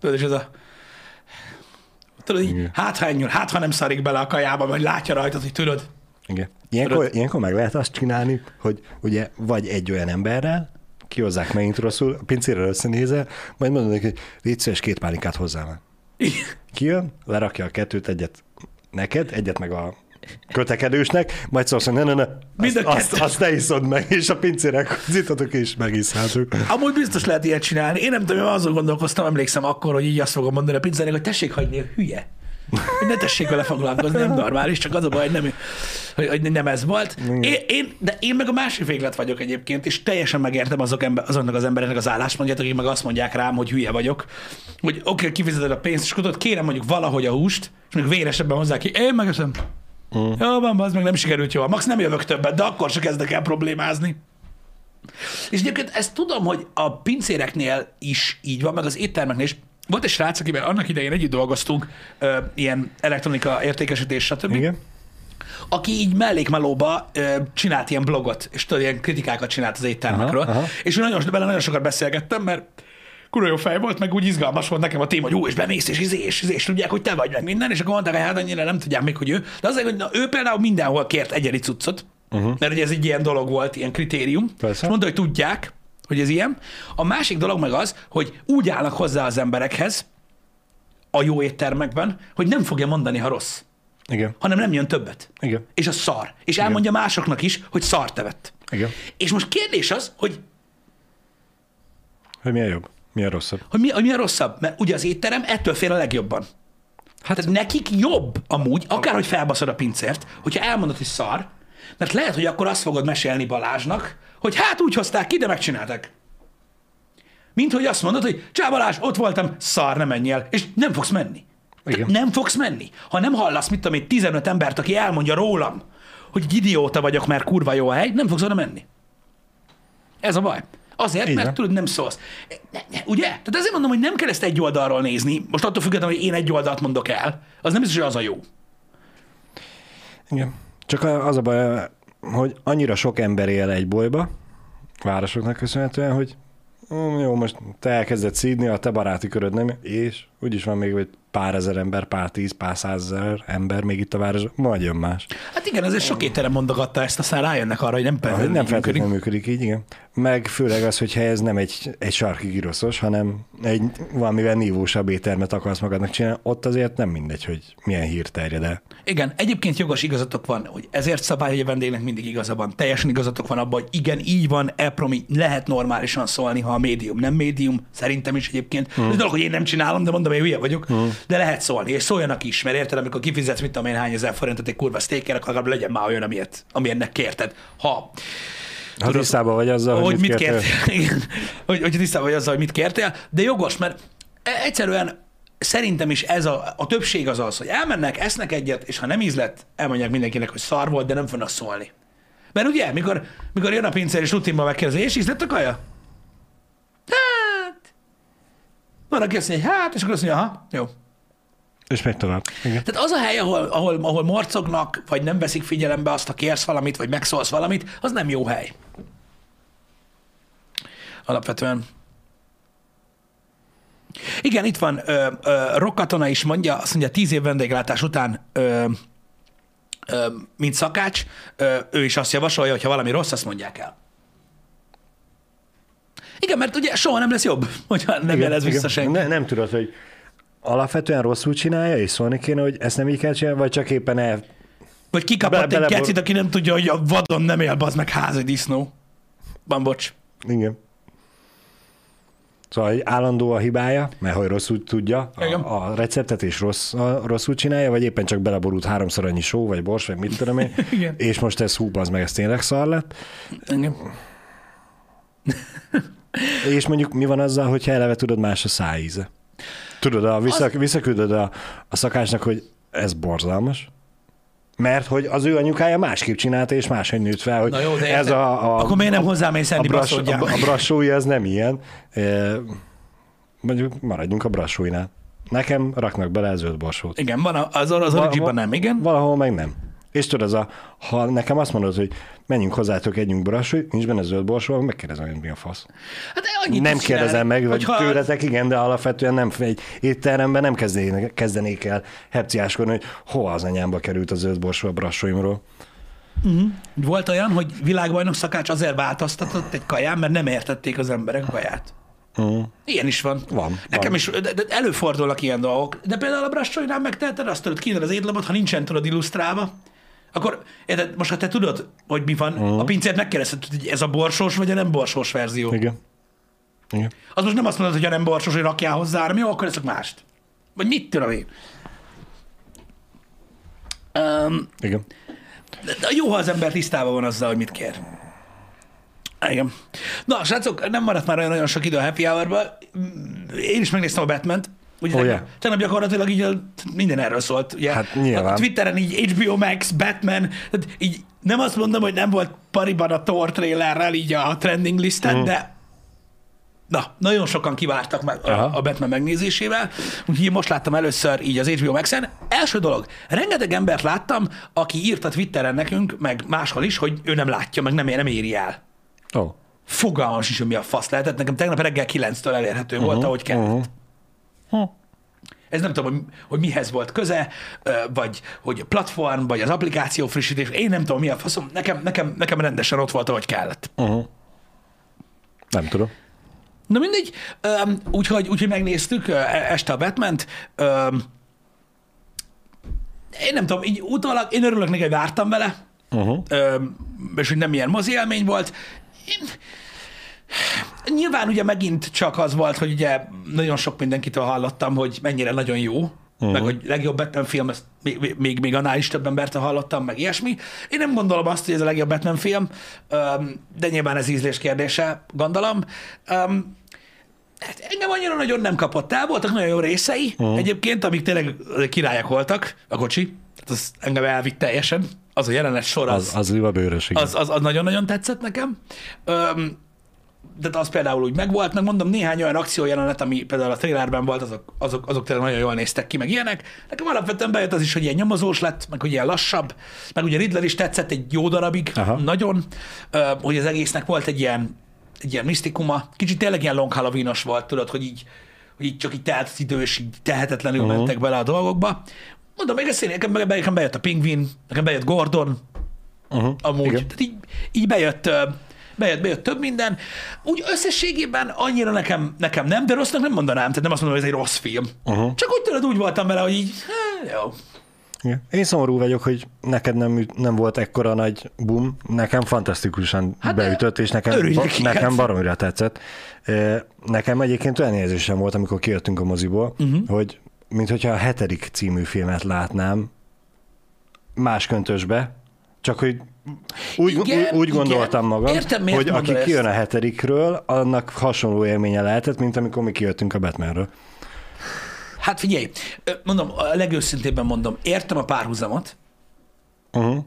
Speaker 1: Tudod, és ez a... Tudod, így,
Speaker 2: Igen.
Speaker 1: hát ha ennyire, hát ha nem szarik bele a kajába, vagy látja rajtad, hogy tudod.
Speaker 2: Igen. Ilyenkor, ilyenkor meg lehet azt csinálni, hogy ugye vagy egy olyan emberrel, kihozzák megint rosszul, a pincérrel összenézel, majd mondod neki, hogy légy szíves, két pálinkát hozzá már. Kijön, lerakja a kettőt, egyet neked, egyet meg a kötekedősnek, majd szólsz, hogy ne, ne, ne, azt, azt, azt te iszod meg, és a pincérek zitatok és megiszhátok.
Speaker 1: Amúgy biztos lehet ilyet csinálni. Én nem tudom, én azon gondolkoztam, emlékszem akkor, hogy így azt fogom mondani a pincérnek, hogy tessék hagyni hülye. Hogy ne tessék vele foglalkozni, nem normális, csak az a baj, hogy nem, hogy, hogy nem ez volt. Én, én, de én meg a másik véglet vagyok egyébként, és teljesen megértem azok ember, azoknak az embereknek az álláspontját, akik meg azt mondják rám, hogy hülye vagyok. Hogy oké, okay, kifizeted a pénzt, és tudod, kérem mondjuk valahogy a húst, és még véresebben hozzá ki, én megeszem. Mm. Jó van, az meg nem sikerült jól. Max nem jövök többet, de akkor se kezdek el problémázni. És egyébként ezt tudom, hogy a pincéreknél is így van, meg az éttermeknél is. Volt egy srác, akivel annak idején együtt dolgoztunk, ö, ilyen elektronika értékesítés, stb.
Speaker 2: Igen?
Speaker 1: aki így mellékmelóba ö, csinált ilyen blogot, és tudod, ilyen kritikákat csinált az éttermekről.
Speaker 2: Aha, aha.
Speaker 1: És nagyon, vele nagyon sokat beszélgettem, mert kurva jó fej volt, meg úgy izgalmas volt nekem a téma, hogy jó, és bemész, és izé, és, izé, és tudják, hogy te vagy meg minden, és akkor mondták, hogy hát annyira nem tudják még, hogy ő. De azért, hogy na, ő például mindenhol kért egyedi cuccot, uh-huh. mert ugye ez egy ilyen dolog volt, ilyen kritérium.
Speaker 2: Persze.
Speaker 1: És mondta, hogy tudják, hogy ez ilyen. A másik dolog meg az, hogy úgy állnak hozzá az emberekhez a jó éttermekben, hogy nem fogja mondani, ha rossz,
Speaker 2: Igen.
Speaker 1: hanem nem jön többet.
Speaker 2: Igen.
Speaker 1: És a szar. És elmondja másoknak is, hogy szart evett.
Speaker 2: Igen.
Speaker 1: És most kérdés az, hogy
Speaker 2: Hogy mi a jobb? Mi a rosszabb?
Speaker 1: hogy mi, hogy mi a rosszabb? Mert ugye az étterem ettől fél a legjobban. Hát Tehát nekik jobb amúgy, akárhogy felbaszod a pincért, hogyha elmondod, hogy szar, mert lehet, hogy akkor azt fogod mesélni Balázsnak, hogy hát úgy hozták ki, de megcsináltak. Mint hogy azt mondod, hogy Csá Balázs, ott voltam, szar, nem menj el, és nem fogsz menni.
Speaker 2: Igen.
Speaker 1: Nem fogsz menni. Ha nem hallasz, mit tudom én, 15 embert, aki elmondja rólam, hogy egy idióta vagyok, mert kurva jó a hely, nem fogsz oda menni. Ez a baj. Azért,
Speaker 2: Így
Speaker 1: mert tudod, nem szólsz. Ne, ne, ugye? Tehát azért mondom, hogy nem kell ezt egy oldalról nézni. Most attól függetlenül, hogy én egy oldalt mondok el, az nem biztos, hogy az a jó.
Speaker 2: Igen. Csak az a baj, hogy annyira sok ember él egy bolyba, városoknak köszönhetően, hogy "Hm, jó, most te elkezded szídni, a te baráti köröd nem, és úgyis van még egy pár ezer ember, pár tíz, pár százezer ember még itt a város, majd jön más.
Speaker 1: Hát igen, azért sok étterem mondogatta ezt, aztán rájönnek arra, hogy nem,
Speaker 2: Hogy
Speaker 1: feltétlenül
Speaker 2: nem
Speaker 1: működik.
Speaker 2: feltétlenül működik így, igen. Meg főleg az, hogyha ez nem egy, egy sarki giroszos, hanem egy valamivel nívósabb éttermet akarsz magadnak csinálni, ott azért nem mindegy, hogy milyen hír terjed el.
Speaker 1: Igen, egyébként jogos igazatok van, hogy ezért szabály, hogy a vendégnek mindig igaza van. Teljesen igazatok van abban, hogy igen, így van, elpromi, lehet normálisan szólni, ha a médium nem médium, szerintem is egyébként. Hmm. Ez dolog, hogy én nem csinálom, de mondom, én hülye vagyok, hmm. De lehet szólni, és szóljanak is, mert érted, amikor kifizetsz, mit tudom én, hány ezer forintot egy kurva sztékkel, akkor legalább legyen már olyan, amilyet, amilyennek kérted. Ha
Speaker 2: Ha tisztában vagy azzal, hogy,
Speaker 1: hogy mit
Speaker 2: kértél.
Speaker 1: kértél. Hogy, hogy tisztában vagy azzal, hogy mit kértél, de jogos, mert e- egyszerűen szerintem is ez a, a többség az az, hogy elmennek, esznek egyet, és ha nem ízlett, elmondják mindenkinek, hogy szar volt, de nem fognak szólni. Mert ugye, mikor, mikor jön a pincér és rutinban megkérdezi, és ízlett a kaja? Hát... Van, aki azt mondja, hogy hát, és akkor azt mondja, aha, jó.
Speaker 2: És megy tovább. Igen.
Speaker 1: Tehát az a hely, ahol, ahol, ahol morcognak, vagy nem veszik figyelembe azt, ha kérsz valamit, vagy megszólsz valamit, az nem jó hely. Alapvetően. Igen, itt van, ö, ö, Rock Katona is mondja, azt mondja, tíz év vendéglátás után, ö, ö, mint szakács, ö, ő is azt javasolja, hogy ha valami rossz, azt mondják el. Igen, mert ugye soha nem lesz jobb, hogyha nem jelez vissza senki.
Speaker 2: Ne, nem tudod, hogy alapvetően rosszul csinálja, és szólni kéne, hogy ezt nem így kell csinálni, vagy csak éppen el...
Speaker 1: Vagy kikapott
Speaker 2: Be-
Speaker 1: egy kecit, aki nem tudja, hogy a vadon nem él, az meg házi disznó. Van, bocs.
Speaker 2: Igen. Szóval állandó a hibája, mert hogy rosszul tudja
Speaker 1: Igen.
Speaker 2: a, a receptet, és rossz, a, rosszul csinálja, vagy éppen csak beleborult háromszor annyi só, vagy bors, vagy mit tudom én,
Speaker 1: Igen.
Speaker 2: és most ez hú, az meg ez tényleg szar lett.
Speaker 1: Igen.
Speaker 2: És mondjuk mi van azzal, hogyha eleve tudod más a szájíze? Tudod, a, vissza, visszaküldöd a, a szakácsnak, hogy ez borzalmas, mert hogy az ő anyukája másképp csinálta, és máshogy nőtt fel, hogy
Speaker 1: Na jó, de
Speaker 2: ez a, a,
Speaker 1: Akkor miért nem hozzámész
Speaker 2: a,
Speaker 1: enni,
Speaker 2: brass, a, a
Speaker 1: meg?
Speaker 2: brassói az nem ilyen. E, mondjuk maradjunk a brassóinál. Nekem raknak bele zöld borsót.
Speaker 1: Igen, van a- az, az origin nem, igen.
Speaker 2: Valahol meg nem. És tudod, az a, ha nekem azt mondod, hogy menjünk hozzátok, együnk brassóit, nincs benne zöld borsó, megkérdezem, hogy mi a fasz.
Speaker 1: Hát annyit
Speaker 2: nem kérdezem meg, vagy
Speaker 1: hogyha-
Speaker 2: tőletek, igen, de alapvetően nem egy étteremben nem kezdenék, kezdenék el hepciáskodni, hogy hova az anyámba került a zöld borsó a brassóimról.
Speaker 1: Volt olyan, hogy világbajnok szakács azért változtatott egy kaján, mert nem értették az emberek kaját.
Speaker 2: Uh,
Speaker 1: Ilyen is van.
Speaker 2: Van,
Speaker 1: Nekem
Speaker 2: van.
Speaker 1: is, de, de előfordulnak ilyen dolgok. De például a brassóinál megteheted azt, tudod, kínál az étlapot, ha nincsen tudod illusztrálva, akkor érted, most ha te tudod, hogy mi van, uh-huh. a pincért megkérdezted, hogy ez a borsós vagy a nem borsós verzió.
Speaker 2: igen. Igen.
Speaker 1: Az most nem azt mondod, hogy a nem borsos, hogy rakjál hozzá, hanem jó, akkor eszek mást. Vagy mit tudom én. Um,
Speaker 2: Igen.
Speaker 1: de jó, ha az ember tisztában van azzal, hogy mit kér. Igen. Na, srácok, nem maradt már olyan nagyon sok idő a happy hour Én is megnéztem a Batman-t. Ugye
Speaker 2: Oh, yeah.
Speaker 1: tegnap gyakorlatilag így minden erről szólt. Ugye?
Speaker 2: Hát nyilván.
Speaker 1: A Twitteren így HBO Max, Batman, tehát így nem azt mondom, hogy nem volt pariban a Thor trailerrel így a trending listen,
Speaker 2: Mhm.
Speaker 1: de Na, nagyon sokan kivártak meg
Speaker 2: Aha.
Speaker 1: a, Batman megnézésével, úgyhogy én most láttam először így az HBO Max-en. Első dolog, rengeteg embert láttam, aki írt a Twitteren nekünk, meg máshol is, hogy ő nem látja, meg nem, nem éri el.
Speaker 2: Oh.
Speaker 1: Fogalmam sincs, hogy mi a fasz lehetett. Nekem tegnap reggel 9-től elérhető uh-huh, volt, ahogy kellett.
Speaker 2: uh-huh.
Speaker 1: Ez nem tudom, hogy, hogy mihez volt köze, vagy hogy a platform, vagy az applikáció frissítés. Én nem tudom, mi a faszom. Nekem, nekem, nekem rendesen ott volt, ahogy kellett.
Speaker 2: Uh-huh. Nem tudom.
Speaker 1: Na mindegy, úgyhogy, úgyhogy megnéztük este a batman Én nem tudom, így utólag, én örülök neki, hogy vártam vele,
Speaker 2: Uh-huh.
Speaker 1: és hogy nem ilyen mozi élmény volt. Én... Nyilván ugye megint csak az volt, hogy ugye nagyon sok mindenkitől hallottam, hogy mennyire nagyon jó, uh-huh. meg hogy legjobb Batman film, ezt még, még, még annál is több embertől hallottam, meg ilyesmi. Én nem gondolom azt, hogy ez a legjobb Batman film, de nyilván ez ízlés kérdése, gondolom. Hát engem annyira nagyon nem kapott el, voltak nagyon jó részei uh-huh. egyébként, amik tényleg királyak voltak, a kocsi, tehát az engem elvitt teljesen, az a jelenet sor az,
Speaker 2: Az, az liva bőrös, igen.
Speaker 1: az, az, az nagyon-nagyon tetszett nekem. Öm, de az például úgy megvolt, meg mondom, néhány olyan akciójelenet, ami például a trailerben volt, azok, azok, azok tényleg nagyon jól néztek ki, meg ilyenek. Nekem alapvetően bejött az is, hogy ilyen nyomozós lett, meg hogy ilyen lassabb, meg ugye Riddler is tetszett egy jó darabig,
Speaker 2: Aha.
Speaker 1: nagyon, hogy az egésznek volt egy ilyen, egy ilyen misztikuma, kicsit tényleg ilyen long Halloween-os volt, tudod, hogy így, hogy így csak így telt az idő, és így tehetetlenül uh-huh. mentek bele a dolgokba. Mondom, még ezt én, nekem, nekem bejött a Pingvin, nekem bejött Gordon,
Speaker 2: Uh-huh.
Speaker 1: amúgy.
Speaker 2: Igen.
Speaker 1: Tehát így, így bejött, bejött, bejött több minden. Úgy összességében annyira nekem, nekem nem, de rossznak nem mondanám, tehát nem azt mondom, hogy ez egy rossz film.
Speaker 2: Uh-huh.
Speaker 1: Csak úgy tudod, úgy voltam vele, hogy így, hát, jó.
Speaker 2: Igen. Én szomorú vagyok, hogy neked nem, nem volt ekkora nagy boom, nekem fantasztikusan
Speaker 1: Hát,
Speaker 2: beütött, és nekem, ba- nekem
Speaker 1: hát.
Speaker 2: baromira tetszett. Nekem egyébként olyan érzésem volt, amikor kijöttünk a moziból, uh-huh. hogy mint hogyha a hetedik című filmet látnám más köntösbe, csak hogy úgy,
Speaker 1: Igen,
Speaker 2: úgy, úgy
Speaker 1: igen.
Speaker 2: gondoltam magam,
Speaker 1: Értem,
Speaker 2: hogy aki kijön a hetedikről, annak hasonló élménye lehetett, mint amikor mi kijöttünk a Batmanről.
Speaker 1: Hát figyelj, mondom, a legőszintébben mondom, értem a párhuzamot,
Speaker 2: Uh-huh.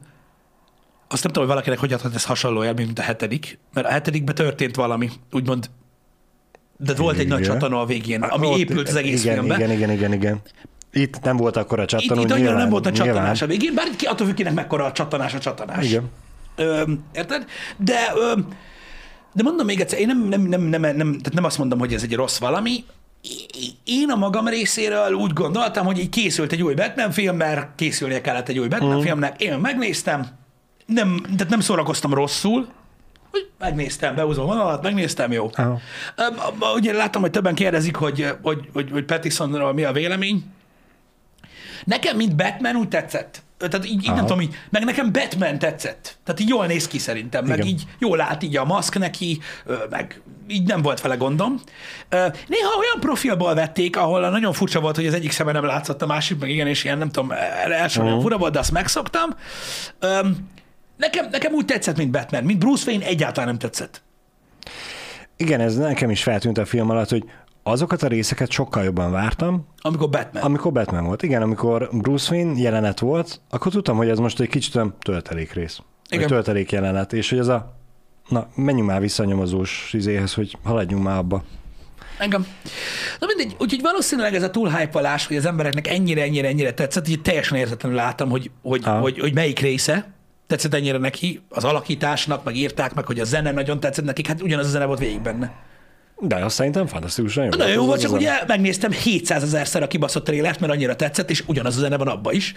Speaker 1: azt nem tudom, hogy valakinek hogy adhat ez hasonló élmény, mint a hetedik, mert a hetedikben történt valami, úgymond, de volt egy nagy
Speaker 2: Igen.
Speaker 1: csattanó a végén, ami
Speaker 2: Ott-
Speaker 1: épült az egész
Speaker 2: igen,
Speaker 1: filmbe.
Speaker 2: Igen, igen, igen, igen. Itt nem volt akkor a
Speaker 1: Itt,
Speaker 2: csattanó,
Speaker 1: itt annyira
Speaker 2: nyilván,
Speaker 1: nem volt a csattanás a végén, bár ki, attól függ, kinek mekkora a csattanás a csattanás.
Speaker 2: Igen.
Speaker 1: Ö, érted? De, ö, de mondom még egyszer, én nem, nem, nem, nem, nem, tehát nem azt mondom, hogy ez egy rossz valami. Én a magam részéről úgy gondoltam, hogy így készült egy új Batman film, mert készülnie kellett egy új Batman mm. filmnek. Én megnéztem, nem, tehát nem szórakoztam rosszul, hogy megnéztem, behúzom vonalat, megnéztem, jó. Öm, Ugye láttam, hogy többen kérdezik, hogy, hogy, hogy, hogy Pattisonról mi a vélemény. Nekem, mint Batman, úgy tetszett. Tehát így, így nem tudom, így, meg nekem Batman tetszett. Tehát így jól néz ki szerintem, meg
Speaker 2: Igen.
Speaker 1: így jól lát így a maszk neki, meg így nem volt vele gondom. Néha olyan profilból vették, ahol nagyon furcsa volt, hogy az egyik szeme nem látszott, a másik meg igen, és ilyen nem tudom, első uh-huh. fura volt, de azt megszoktam. Nekem, nekem úgy tetszett, mint Batman, mint Bruce Wayne egyáltalán nem tetszett.
Speaker 2: Igen, ez nekem is feltűnt a film alatt, hogy azokat a részeket sokkal jobban vártam,
Speaker 1: Amikor Batman.
Speaker 2: amikor Batman volt. Igen, amikor Bruce Wayne jelenet volt, akkor tudtam, hogy ez most egy kicsit olyan töltelék rész.
Speaker 1: Igen.
Speaker 2: Töltelék jelenet, és hogy ez a na, menjünk már vissza a nyomozós izéhez, hogy haladjunk már abba.
Speaker 1: Engem. Na mindegy, úgyhogy valószínűleg ez a túl hype hogy az embereknek ennyire, ennyire, ennyire tetszett, hogy teljesen értetlenül láttam, hogy, hogy, hogy, hogy melyik része tetszett ennyire neki, az alakításnak, meg írták meg, hogy a zene nagyon tetszett nekik, hát ugyanaz a zene volt végig benne.
Speaker 2: De azt szerintem fantasztikusan jó.
Speaker 1: Nagyon jó volt,
Speaker 2: az
Speaker 1: csak ugye megnéztem 700 ezerszer a kibaszott trélert, mert annyira tetszett, és ugyanaz a zene van abba is.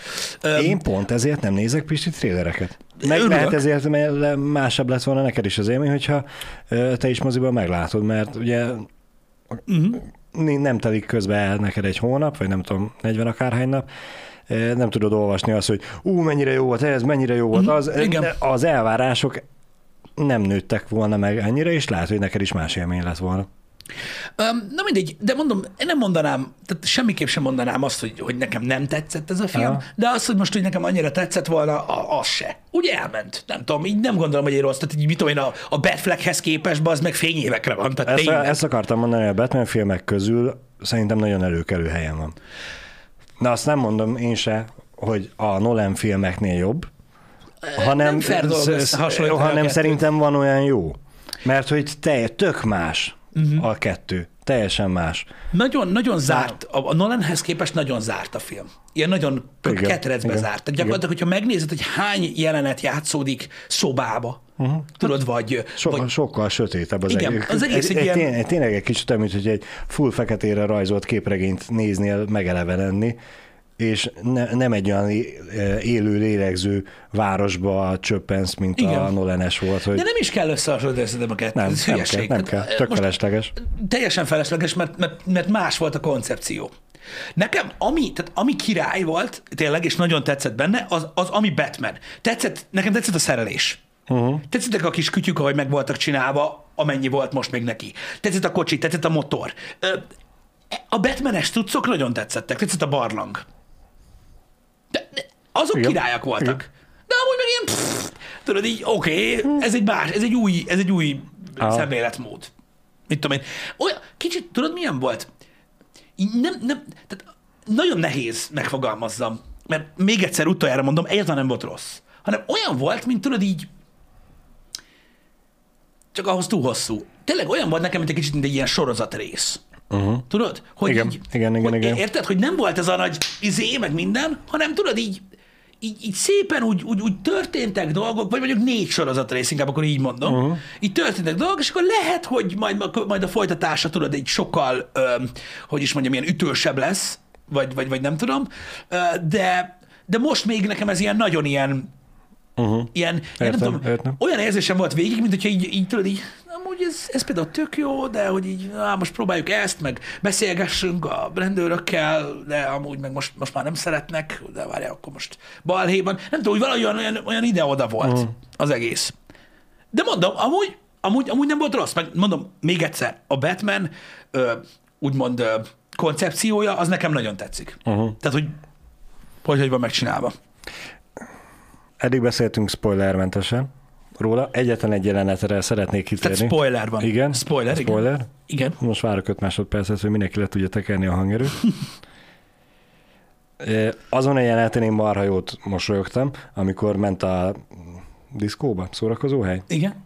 Speaker 2: Én pont ezért nem nézek Pisti trélereket. Meg
Speaker 1: Örülök.
Speaker 2: lehet ezért, mert másabb lett volna neked is az élmény, hogyha te is moziban meglátod, mert ugye uh-huh. nem telik közbe el neked egy hónap, vagy nem tudom, 40 akárhány nap, nem tudod olvasni azt, hogy ú, mennyire jó volt ez, mennyire jó volt az.
Speaker 1: Igen.
Speaker 2: Az elvárások nem nőttek volna meg ennyire, és lehet, hogy neked is más élmény lett volna.
Speaker 1: Na mindegy, de mondom, én nem mondanám, tehát semmiképp sem mondanám azt, hogy, hogy nekem nem tetszett ez a film,
Speaker 2: Aha.
Speaker 1: de az, hogy most, hogy nekem annyira tetszett volna, a- az se. Úgy elment. Nem tudom, így nem gondolom, hogy egy rossz. Tehát így, mit tudom én, a, a Batfleckhez képest, az meg fényévekre van. Tehát
Speaker 2: Ezt, ezt akartam mondani, a Batman filmek közül szerintem nagyon előkelő helyen van. De azt nem mondom én se, hogy a Nolan filmeknél jobb, hanem,
Speaker 1: nem
Speaker 2: hanem szerintem van olyan jó. Mert hogy te, tök más uh-huh. a kettő. Teljesen más.
Speaker 1: Nagyon, nagyon zárt, a Nolanhez képest nagyon zárt a film. Ilyen nagyon
Speaker 2: Igen,
Speaker 1: ketrecbe
Speaker 2: igen,
Speaker 1: zárt. Tehát gyakorlatilag, hogyha megnézed, hogy hány jelenet játszódik szobába, uh-huh. tudod, vagy,
Speaker 2: So,
Speaker 1: vagy
Speaker 2: sokkal sötétebb az
Speaker 1: Igen,
Speaker 2: egész.
Speaker 1: az egész egy
Speaker 2: egy,
Speaker 1: ilyen-
Speaker 2: tény- egy, tényleg egy kicsit olyan, mint hogy egy full feketére rajzolt képregényt néznél megelevenedni. És ne, nem egy olyan élő, lélegző városba csöppensz, mint
Speaker 1: Igen.
Speaker 2: a Nolanes volt, hogy
Speaker 1: De nem is kell összehasonlítani szerintem a kettőt.
Speaker 2: nem, nem kell, nem kell, tök
Speaker 1: most
Speaker 2: felesleges.
Speaker 1: Teljesen felesleges, mert, mert, mert más volt a koncepció. Nekem, ami, tehát ami király volt, tényleg, és nagyon tetszett benne, az, az ami Batman. Tetszett, nekem tetszett a szerelés. Uh-huh. Tetszettek a kis kütyük, ahogy meg voltak csinálva, amennyi volt most még neki. Tetszett a kocsi, tetszett a motor. A Batmanes cuccok nagyon tetszettek. Tetszett a barlang. De, de azok
Speaker 2: Igen.
Speaker 1: Királyak voltak.
Speaker 2: Igen.
Speaker 1: De amúgy meg ilyen, pff, tudod így, oké, okay, ez egy más, ez egy új, ez egy új
Speaker 2: Aha.
Speaker 1: szemléletmód. Mit tudom én. Olyan, kicsit, tudod milyen volt? Így nem, nem, tehát nagyon nehéz megfogalmazzam, mert még egyszer utoljára mondom, egyáltalán nem volt rossz, hanem olyan volt, mint tudod így, csak ahhoz túl hosszú. Tényleg olyan volt nekem, mint egy kicsit, mint egy ilyen sorozatrész. Uh-huh. Tudod? Hogy
Speaker 2: Igen,
Speaker 1: így,
Speaker 2: igen, igen,
Speaker 1: hogy
Speaker 2: igen.
Speaker 1: Érted, hogy nem volt ez a nagy izé, meg minden, hanem tudod így, így, így szépen úgy, úgy, úgy történtek dolgok, vagy mondjuk négy sorozatrész, inkább akkor így mondom. Uh-huh. Így történtek dolgok, és akkor lehet, hogy majd, majd a folytatása, tudod, egy sokkal, öm, hogy is mondjam, ilyen ütősebb lesz, vagy, vagy, vagy nem tudom, de, de most még nekem ez ilyen nagyon ilyen,
Speaker 2: Uh-huh.
Speaker 1: ilyen, ilyen nem
Speaker 2: Értem,
Speaker 1: tudom,
Speaker 2: értem.
Speaker 1: olyan érzésem volt végig, mint hogyha így, így tudod, így, amúgy ez, ez például tök jó, de hogy így, á, most próbáljuk ezt, meg beszélgessünk a rendőrökkel, de amúgy meg most, most már nem szeretnek, de várjál, akkor most balhéban. Nem tudom, hogy valahogy olyan, olyan, olyan ide-oda volt uh-huh. az egész. De mondom, amúgy, amúgy, amúgy nem volt rossz, meg mondom, még egyszer, a Batman ö, úgymond ö, koncepciója, az nekem nagyon tetszik.
Speaker 2: Uh-huh.
Speaker 1: Tehát, hogy hogy, hogy van megcsinálva.
Speaker 2: Eddig beszéltünk spoilermentesen róla. Egyetlen egy jelenetre szeretnék kitérni.
Speaker 1: Tehát spoiler van.
Speaker 2: Igen.
Speaker 1: Spoiler, igen.
Speaker 2: spoiler.
Speaker 1: Igen.
Speaker 2: Most várok 5 másodpercet, hogy mindenki le tudja tekerni a hangerőt. Azon a jeleneten én marha jót mosolyogtam, amikor ment a diszkóba, szórakozóhely,
Speaker 1: Igen.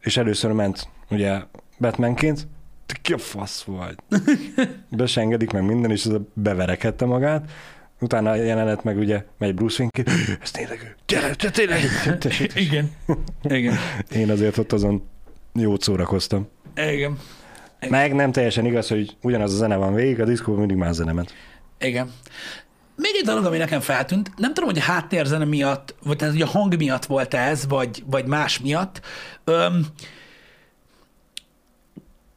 Speaker 2: és először ment ugye Batmanként, te ki a fasz vagy? Be se engedik meg minden, és ez beverekedte magát. Utána a jelenet meg ugye megy Bruce Wayne ez tényleg ő. Gyere, te tényleg. Tessék.
Speaker 1: Igen. Igen.
Speaker 2: Én azért ott azon jót szórakoztam.
Speaker 1: Igen.
Speaker 2: Meg nem teljesen igaz, hogy ugyanaz a zene van végig, a diszkóban mindig más zene ment.
Speaker 1: Igen. Még egy dolog, ami nekem feltűnt, nem tudom, hogy a háttérzene miatt, vagy tehát, hogy a hang miatt volt ez, vagy, vagy más miatt. Öm,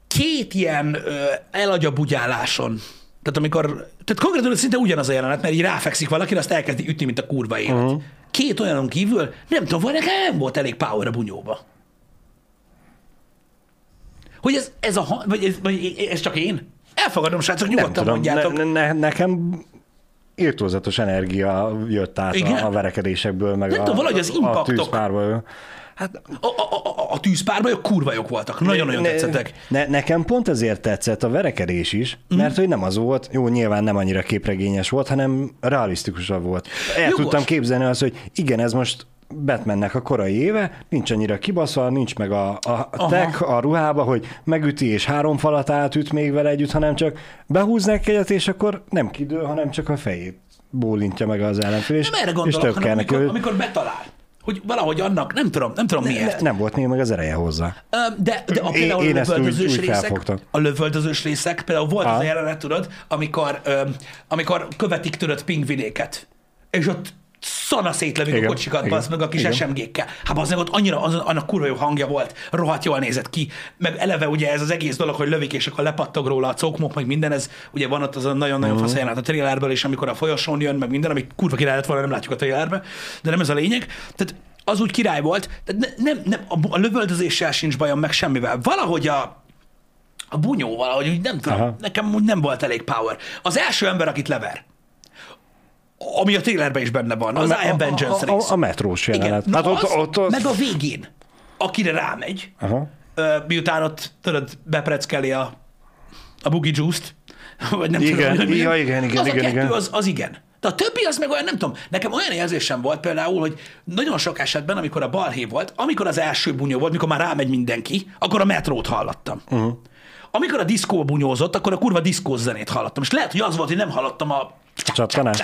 Speaker 1: két ilyen ö, elagyabugyáláson, tehát amikor, tehát konkrétan szinte ugyanaz a jelenet, mert így ráfekszik valaki, azt elkezdi ütni, mint a kurva élet. Uh-huh. Két olyanon kívül, nem tudom, vagy nekem nem volt elég power a bunyóba. Hogy ez, ez a, vagy ez, vagy ez csak én? Elfogadom, srácok,
Speaker 2: Nem
Speaker 1: nyugodtan
Speaker 2: tudom,
Speaker 1: mondjátok.
Speaker 2: ne, ne, nekem írtózatos energia jött át
Speaker 1: Igen?
Speaker 2: a, a verekedésekből, meg
Speaker 1: Nem
Speaker 2: a,
Speaker 1: tudom, valahogy az
Speaker 2: a
Speaker 1: impaktok-
Speaker 2: tűzpárból. Hát
Speaker 1: A, a, a, a tűzpárbajok kurva jók voltak. Nagyon-nagyon
Speaker 2: ne,
Speaker 1: tetszettek.
Speaker 2: Ne, nekem pont ezért tetszett a verekedés is,
Speaker 1: Mhm.
Speaker 2: mert hogy nem az volt, jó, nyilván nem annyira képregényes volt, hanem realisztikusabb volt. El
Speaker 1: Jogos.
Speaker 2: tudtam képzelni azt, hogy igen, ez most Batmannek a korai éve, nincs annyira kibaszva, nincs meg a, a tech a ruhába, hogy megüti és három falat átüt még vele együtt, hanem csak behúznak egyet, és akkor nem kidől, hanem csak a fejét bólintja meg az ellenfél, és,
Speaker 1: Nem erre
Speaker 2: és
Speaker 1: gondolok,
Speaker 2: több
Speaker 1: hanem
Speaker 2: kell neki,
Speaker 1: amikor,
Speaker 2: hogy
Speaker 1: amikor betalál. Hogy valahogy annak, nem tudom, nem tudom miért.
Speaker 2: ne, nem volt még meg az ereje hozzá.
Speaker 1: De, de a,
Speaker 2: Én-
Speaker 1: például
Speaker 2: én
Speaker 1: a
Speaker 2: ezt úgy-
Speaker 1: lövöldözős
Speaker 2: úgy
Speaker 1: részek,
Speaker 2: felfogtam.
Speaker 1: a lövöldözős részek, például volt az
Speaker 2: Ah.
Speaker 1: a jelenet, tudod, amikor, amikor követik tudod pingvinéket, és ott szana szétlövik a kocsikat, bazd meg a kis. SMG-kkel. Hát az meg ott annyira, az, annak kurva jó hangja volt, rohadt jól nézett ki, meg eleve ugye ez az egész dolog, hogy lövik, és akkor lepattog róla a cokmok, meg minden, ez ugye van ott az a nagyon-nagyon
Speaker 2: Mhm.
Speaker 1: fasz a trailerből, és amikor a folyosón jön, meg minden, ami kurva király lett volna, nem látjuk a trailerbe, de nem ez a lényeg. Tehát az úgy király volt, ne, nem, nem, a, a lövöldözéssel sincs bajom, meg semmivel. Valahogy a, a bunyó valahogy, úgy nem tudom,
Speaker 2: Aha.
Speaker 1: nekem úgy nem volt elég power. Az első ember, akit lever, ami a trailerben is benne van, az I Am Vengeance
Speaker 2: a,
Speaker 1: rész.
Speaker 2: a, a metrós
Speaker 1: Igen,
Speaker 2: jelenet.
Speaker 1: na
Speaker 2: Hát ott,
Speaker 1: az,
Speaker 2: ott, ott,
Speaker 1: meg a végén, akire rámegy,
Speaker 2: Aha.
Speaker 1: miután ott, tudod, bepreckeli a, a Boogie Juice-t, vagy nem
Speaker 2: Igen,
Speaker 1: tudom, hogy
Speaker 2: ja, igen, igen,
Speaker 1: az
Speaker 2: igen,
Speaker 1: a kettő,
Speaker 2: igen.
Speaker 1: Az, az igen. De a többi az meg olyan, nem tudom, nekem olyan érzésem volt például, hogy nagyon sok esetben, amikor a balhé volt, amikor az első bunyó volt, mikor már rámegy mindenki, akkor a metrót hallottam. Uh-huh. Amikor a diszkó bunyózott, akkor a kurva diszkós zenét hallottam. És lehet, hogy az volt, hogy nem hallottam a,
Speaker 2: Csattanás?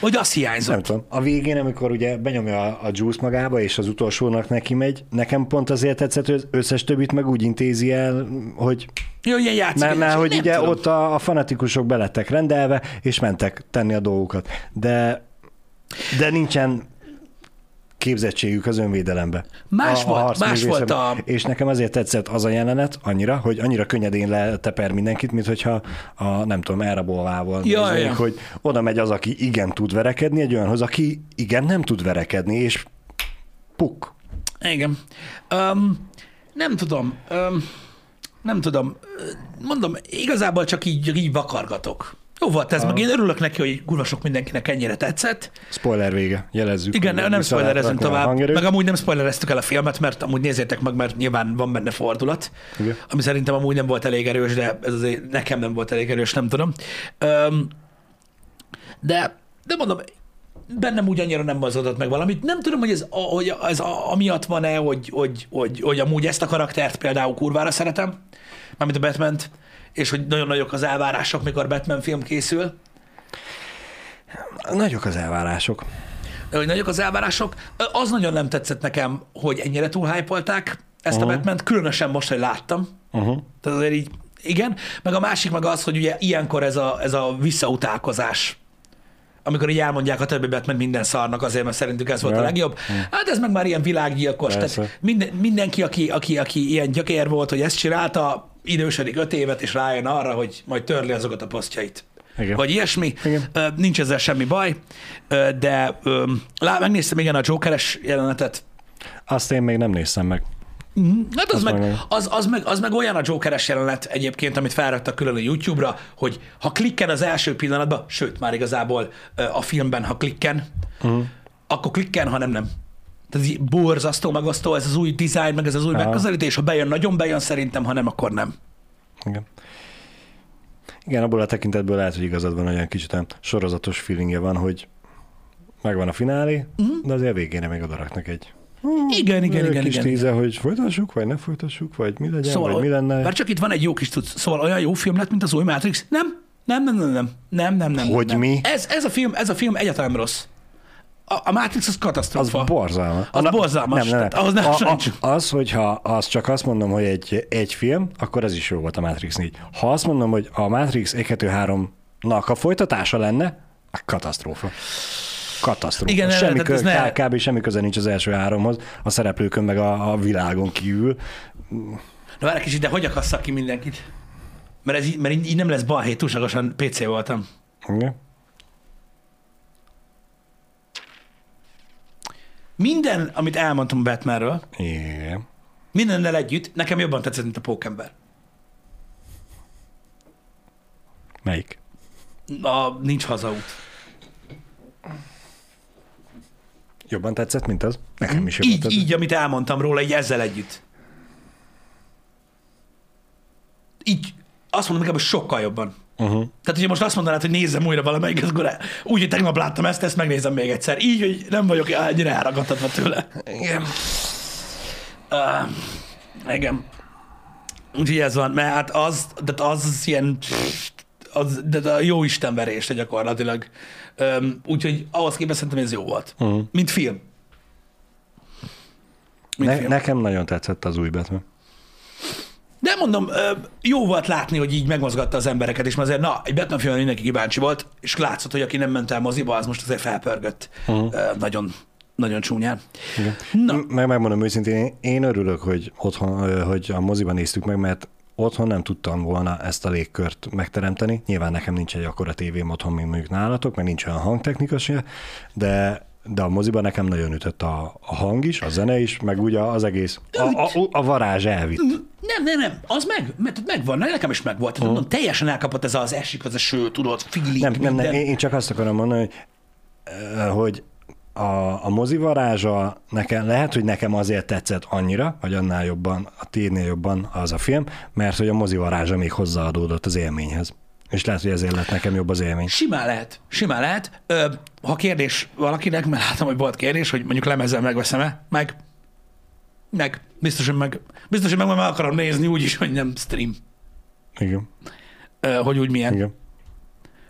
Speaker 1: Hogy az hiányzott.
Speaker 2: Nem tudom. A végén, amikor ugye benyomja a, a juice magába, és az utolsónak neki megy, nekem pont azért tetszett, hogy az összes többit meg úgy intézi el, hogy
Speaker 1: Jó, ilyen játszik.
Speaker 2: mert, mert hogy ugye
Speaker 1: tudom.
Speaker 2: ott a, a fanatikusok belettek rendelve, és mentek tenni a dolgokat. De, de nincsen képzettségük az önvédelembe.
Speaker 1: Más volt,
Speaker 2: harcművészetben.
Speaker 1: más volt a-
Speaker 2: És nekem azért tetszett az a jelenet annyira, hogy annyira könnyedén leteper mindenkit, mint hogyha a, nem tudom, elrabolvával
Speaker 1: Ja,
Speaker 2: néznénk,
Speaker 1: ja.
Speaker 2: hogy oda megy az, aki igen tud verekedni, egy olyanhoz, aki igen nem tud verekedni, és puk.
Speaker 1: Igen. Um, nem tudom. Um, nem tudom. Mondom, igazából csak így, így vakargatok. Jó volt ez, meg én örülök neki, hogy kurva sok mindenkinek ennyire tetszett.
Speaker 2: Spoiler vége, jelezzük.
Speaker 1: Igen, nem
Speaker 2: lehet
Speaker 1: spoilerezünk
Speaker 2: a
Speaker 1: tovább.
Speaker 2: hangerőt.
Speaker 1: Meg amúgy nem spoilereztük el a filmet, mert amúgy nézzétek meg, mert nyilván van benne fordulat,
Speaker 2: Igen.
Speaker 1: ami szerintem amúgy nem volt elég erős, de ez azért nekem nem volt elég erős, nem tudom. Um, de, de mondom, bennem úgy annyira nem mozgatott meg valamit. Nem tudom, hogy ez, a, hogy ez a, amiatt van-e, hogy, hogy, hogy, hogy amúgy ezt a karaktert például kurvára szeretem, mármint a batman és hogy nagyon nagyok az elvárások, mikor Batman film készül,
Speaker 2: Nagyok az elvárások.
Speaker 1: hogy nagyok az elvárások. Az nagyon nem tetszett nekem, hogy ennyire túlhájpolták ezt uh-huh. a batman különösen most, hogy láttam.
Speaker 2: Uh-huh.
Speaker 1: Tehát azért így, igen. Meg a másik meg az, hogy ugye ilyenkor ez a, ez a visszautálkozás, amikor így elmondják a többi Batman minden szarnak azért, mert szerintük ez volt a
Speaker 2: Ja.
Speaker 1: legjobb. Hát ez meg már ilyen világgyilkos.
Speaker 2: Persze.
Speaker 1: Tehát minden, mindenki, aki, aki, aki ilyen gyökér volt, hogy ezt csinálta, idősödik öt évet, és rájön arra, hogy majd törli azokat a posztjait.
Speaker 2: Igen.
Speaker 1: Vagy ilyesmi.
Speaker 2: Igen.
Speaker 1: Nincs ezzel semmi baj, de lá, megnéztem igen a Jokeres jelenetet,
Speaker 2: Azt én még nem néztem meg.
Speaker 1: Hát az
Speaker 2: Azt
Speaker 1: meg, az, az, meg, az meg olyan a Jokeres jelenet egyébként, amit felraktak külön a YouTube-ra, hogy ha klikken az első pillanatban, sőt, már igazából a filmben, ha klikken, uh-huh. akkor klikken, ha nem, nem. Tehát borzasztó, megosztó, ez az új design, meg ez az új
Speaker 2: Aha.
Speaker 1: megközelítés, ha bejön, nagyon bejön szerintem, ha nem, akkor nem.
Speaker 2: Igen. Igen, abból a tekintetből lehet, hogy igazad van, olyan kicsit olyan sorozatos feelingje van, hogy megvan a finálé, uh-huh. de azért végére még odaraknak egy
Speaker 1: Igen, igen, igen,
Speaker 2: kis
Speaker 1: igen.
Speaker 2: tíze, hogy folytassuk, vagy ne folytassuk, vagy mi legyen,
Speaker 1: Szóval,
Speaker 2: vagy mi lenne.
Speaker 1: Bár csak itt van egy jó kis tudsz, szóval olyan jó film lett, mint az új Matrix. Nem, nem, nem, nem, nem, nem, nem, nem.
Speaker 2: Hogy
Speaker 1: nem.
Speaker 2: mi?
Speaker 1: Ez, ez, a film, ez a film egyáltalán rossz. A, a Matrix az
Speaker 2: Az
Speaker 1: katasztrófa.
Speaker 2: borzalmas.
Speaker 1: Az borzalmas,
Speaker 2: Nem, nem,
Speaker 1: tehát ahhoz nem
Speaker 2: a, a, az, hogyha az csak azt mondom, hogy egy, egy film, akkor ez is jó volt a Matrix 4. Ha azt mondom, hogy a Matrix 1-2-3-nak a folytatása lenne, a katasztrófa. Katasztrófa.
Speaker 1: Igen,
Speaker 2: semmi
Speaker 1: tehát ez
Speaker 2: kö,
Speaker 1: ne-
Speaker 2: kb. semmi köze nincs az első háromhoz, a szereplőkön meg a, a világon kívül.
Speaker 1: Na várj kicsit, de hogy akasszak ki mindenkit? Mert, ez így, mert így, így nem lesz balhé, túlságosan PC voltam.
Speaker 2: Igen.
Speaker 1: Minden, amit elmondtam Batmanről,
Speaker 2: Igen.
Speaker 1: mindennel együtt, nekem jobban tetszett, mint a Pókember.
Speaker 2: Melyik?
Speaker 1: A nincs hazaút.
Speaker 2: Jobban tetszett, mint az? Nekem is jobban
Speaker 1: Így,
Speaker 2: tetszett.
Speaker 1: így, amit elmondtam róla, így ezzel együtt. Így, azt mondom nekem, hogy sokkal jobban.
Speaker 2: Uh-huh.
Speaker 1: Tehát, hogyha most azt mondanád, hogy nézzem újra valamelyik, akkor úgy, hogy tegnap láttam ezt, ezt megnézem még egyszer. Így, hogy nem vagyok ennyire elragadtatva tőle.
Speaker 2: Igen.
Speaker 1: Uh, igen. Úgyhogy ez van, mert hát az, de az, az ilyen, az, de a jó istenverés gyakorlatilag. Um, úgyhogy ahhoz képest szerintem ez jó volt.
Speaker 2: Uh-huh.
Speaker 1: Mint film. Mint
Speaker 2: Ne,
Speaker 1: film.
Speaker 2: nekem nagyon tetszett az új Batman.
Speaker 1: De mondom, jó volt látni, hogy így megmozgatta az embereket, és azért, na, egy Batman filmben mindenki kíváncsi volt, és látszott, hogy aki nem ment el moziba, az most azért felpörgött. Uh-huh. Nagyon, nagyon csúnyán.
Speaker 2: Igen.
Speaker 1: Na.
Speaker 2: Meg megmondom őszintén, én- örülök, hogy otthon, hogy a moziban néztük meg, mert otthon nem tudtam volna ezt a légkört megteremteni. Nyilván nekem nincs egy akkora tévém otthon, mint mondjuk nálatok, meg nincs olyan hangtechnika se, de, de a moziban nekem nagyon ütött a, a hang is, a zene is, meg ugye az egész, a, a, a varázs elvitt.
Speaker 1: Nem, nem, nem, az meg, mert megvan, nekem is megvolt. Tehát mondom, teljesen elkapott ez az esik, az eső, tudod, feeling,
Speaker 2: Nem, nem, nem, én csak azt akarom mondani, hogy, ö, hogy a, a mozi varázsa nekem, lehet, hogy nekem azért tetszett annyira, vagy annál jobban, a tédnél jobban az a film, mert hogy a mozi varázsa még hozzáadódott az élményhez. És lehet, hogy ezért lett nekem jobb az élmény.
Speaker 1: Simán lehet, simán lehet. Ö, ha kérdés valakinek, mert látom, hogy volt kérdés, hogy mondjuk lemezen megveszem-e, meg, meg, biztos, hogy meg, biztos, hogy meg meg akarom nézni úgy is, hogy nem stream,
Speaker 2: Igen.
Speaker 1: Ö, hogy úgy milyen.
Speaker 2: Igen.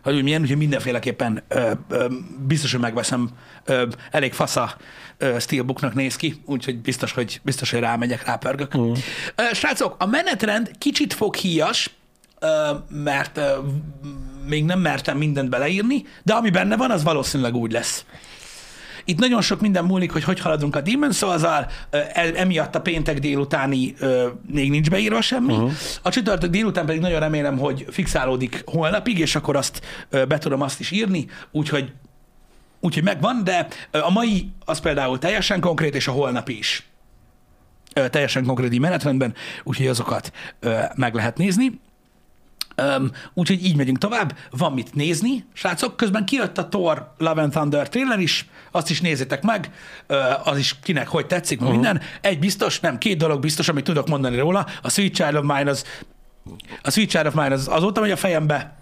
Speaker 1: hogy úgy milyen, úgyhogy mindenféleképpen ö, ö, biztos, hogy megveszem. Ö, elég fasza ö, steelbooknak néz ki, úgyhogy biztos, hogy, biztos, hogy rámegyek, rápörgök. Mm. Ö, srácok, a menetrend kicsit fog híjas, mert még nem mertem mindent beleírni, de ami benne van, az valószínűleg úgy lesz. Itt nagyon sok minden múlik, hogy hogy haladunk a Demon souls emiatt a péntek délutáni még nincs beírva semmi. Uh-huh. A csütörtök délután pedig nagyon remélem, hogy fixálódik holnapig, és akkor azt be tudom azt is írni, úgyhogy úgyhogy megvan, de a mai az például teljesen konkrét, és a holnapi is teljesen konkrét menetrendben, úgyhogy azokat meg lehet nézni. Um, úgyhogy így megyünk tovább. Van mit nézni, srácok. Közben kijött a Thor Love and Thunder trailer is, azt is nézzétek meg, uh, az is kinek hogy tetszik, uh-huh. minden. Egy biztos, nem, két dolog biztos, amit tudok mondani róla. A Sweet Child of Mine az, a Sweet Child of Mine az azóta megy a fejembe,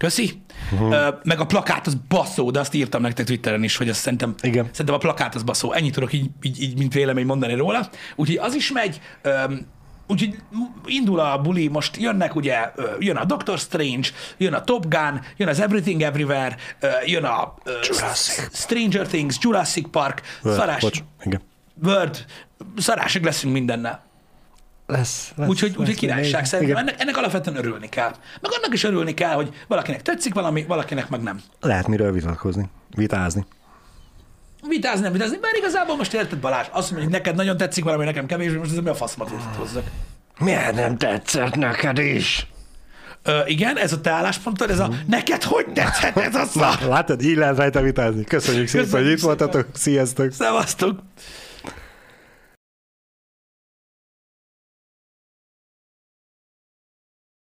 Speaker 1: Köszi. Uh-huh. Uh, meg a plakát az baszó, de azt írtam nektek Twitteren is, hogy azt szerintem,
Speaker 2: Igen.
Speaker 1: szerintem a plakát az baszó. Ennyit tudok így, így, így mint vélemény mondani róla. Úgyhogy az is megy. Um, Úgyhogy indul a buli, most jönnek ugye, jön a Doctor Strange, jön a Top Gun, jön az Everything Everywhere, jön a
Speaker 2: Jurassic.
Speaker 1: Stranger Things, Jurassic Park,
Speaker 2: Word,
Speaker 1: szarás,
Speaker 2: bocs, igen.
Speaker 1: Word, szarásig leszünk mindennel.
Speaker 2: Lesz, lesz,
Speaker 1: Úgyhogy,
Speaker 2: lesz
Speaker 1: úgyhogy királyság szerintem. Ennek, ennek alapvetően örülni kell. Meg annak is örülni kell, hogy valakinek tetszik valami, valakinek meg nem.
Speaker 2: Lehet miről vitatkozni, vitázni.
Speaker 1: Vitázni, nem vitázni, mert igazából most érted Balázs, azt mondja, hogy neked nagyon tetszik valami, nekem kevésbé, most ez mi a faszomat hozzak.
Speaker 2: Miért nem tetszett neked is?
Speaker 1: Ö, igen, ez a te álláspontod, ez a neked hogy tetszett ez a szar?
Speaker 2: Látod, így lehet rajta vitázni. Köszönjük szépen,
Speaker 1: Köszönjük
Speaker 2: hogy itt
Speaker 1: szépen.
Speaker 2: voltatok. Sziasztok!
Speaker 1: Szevasztok!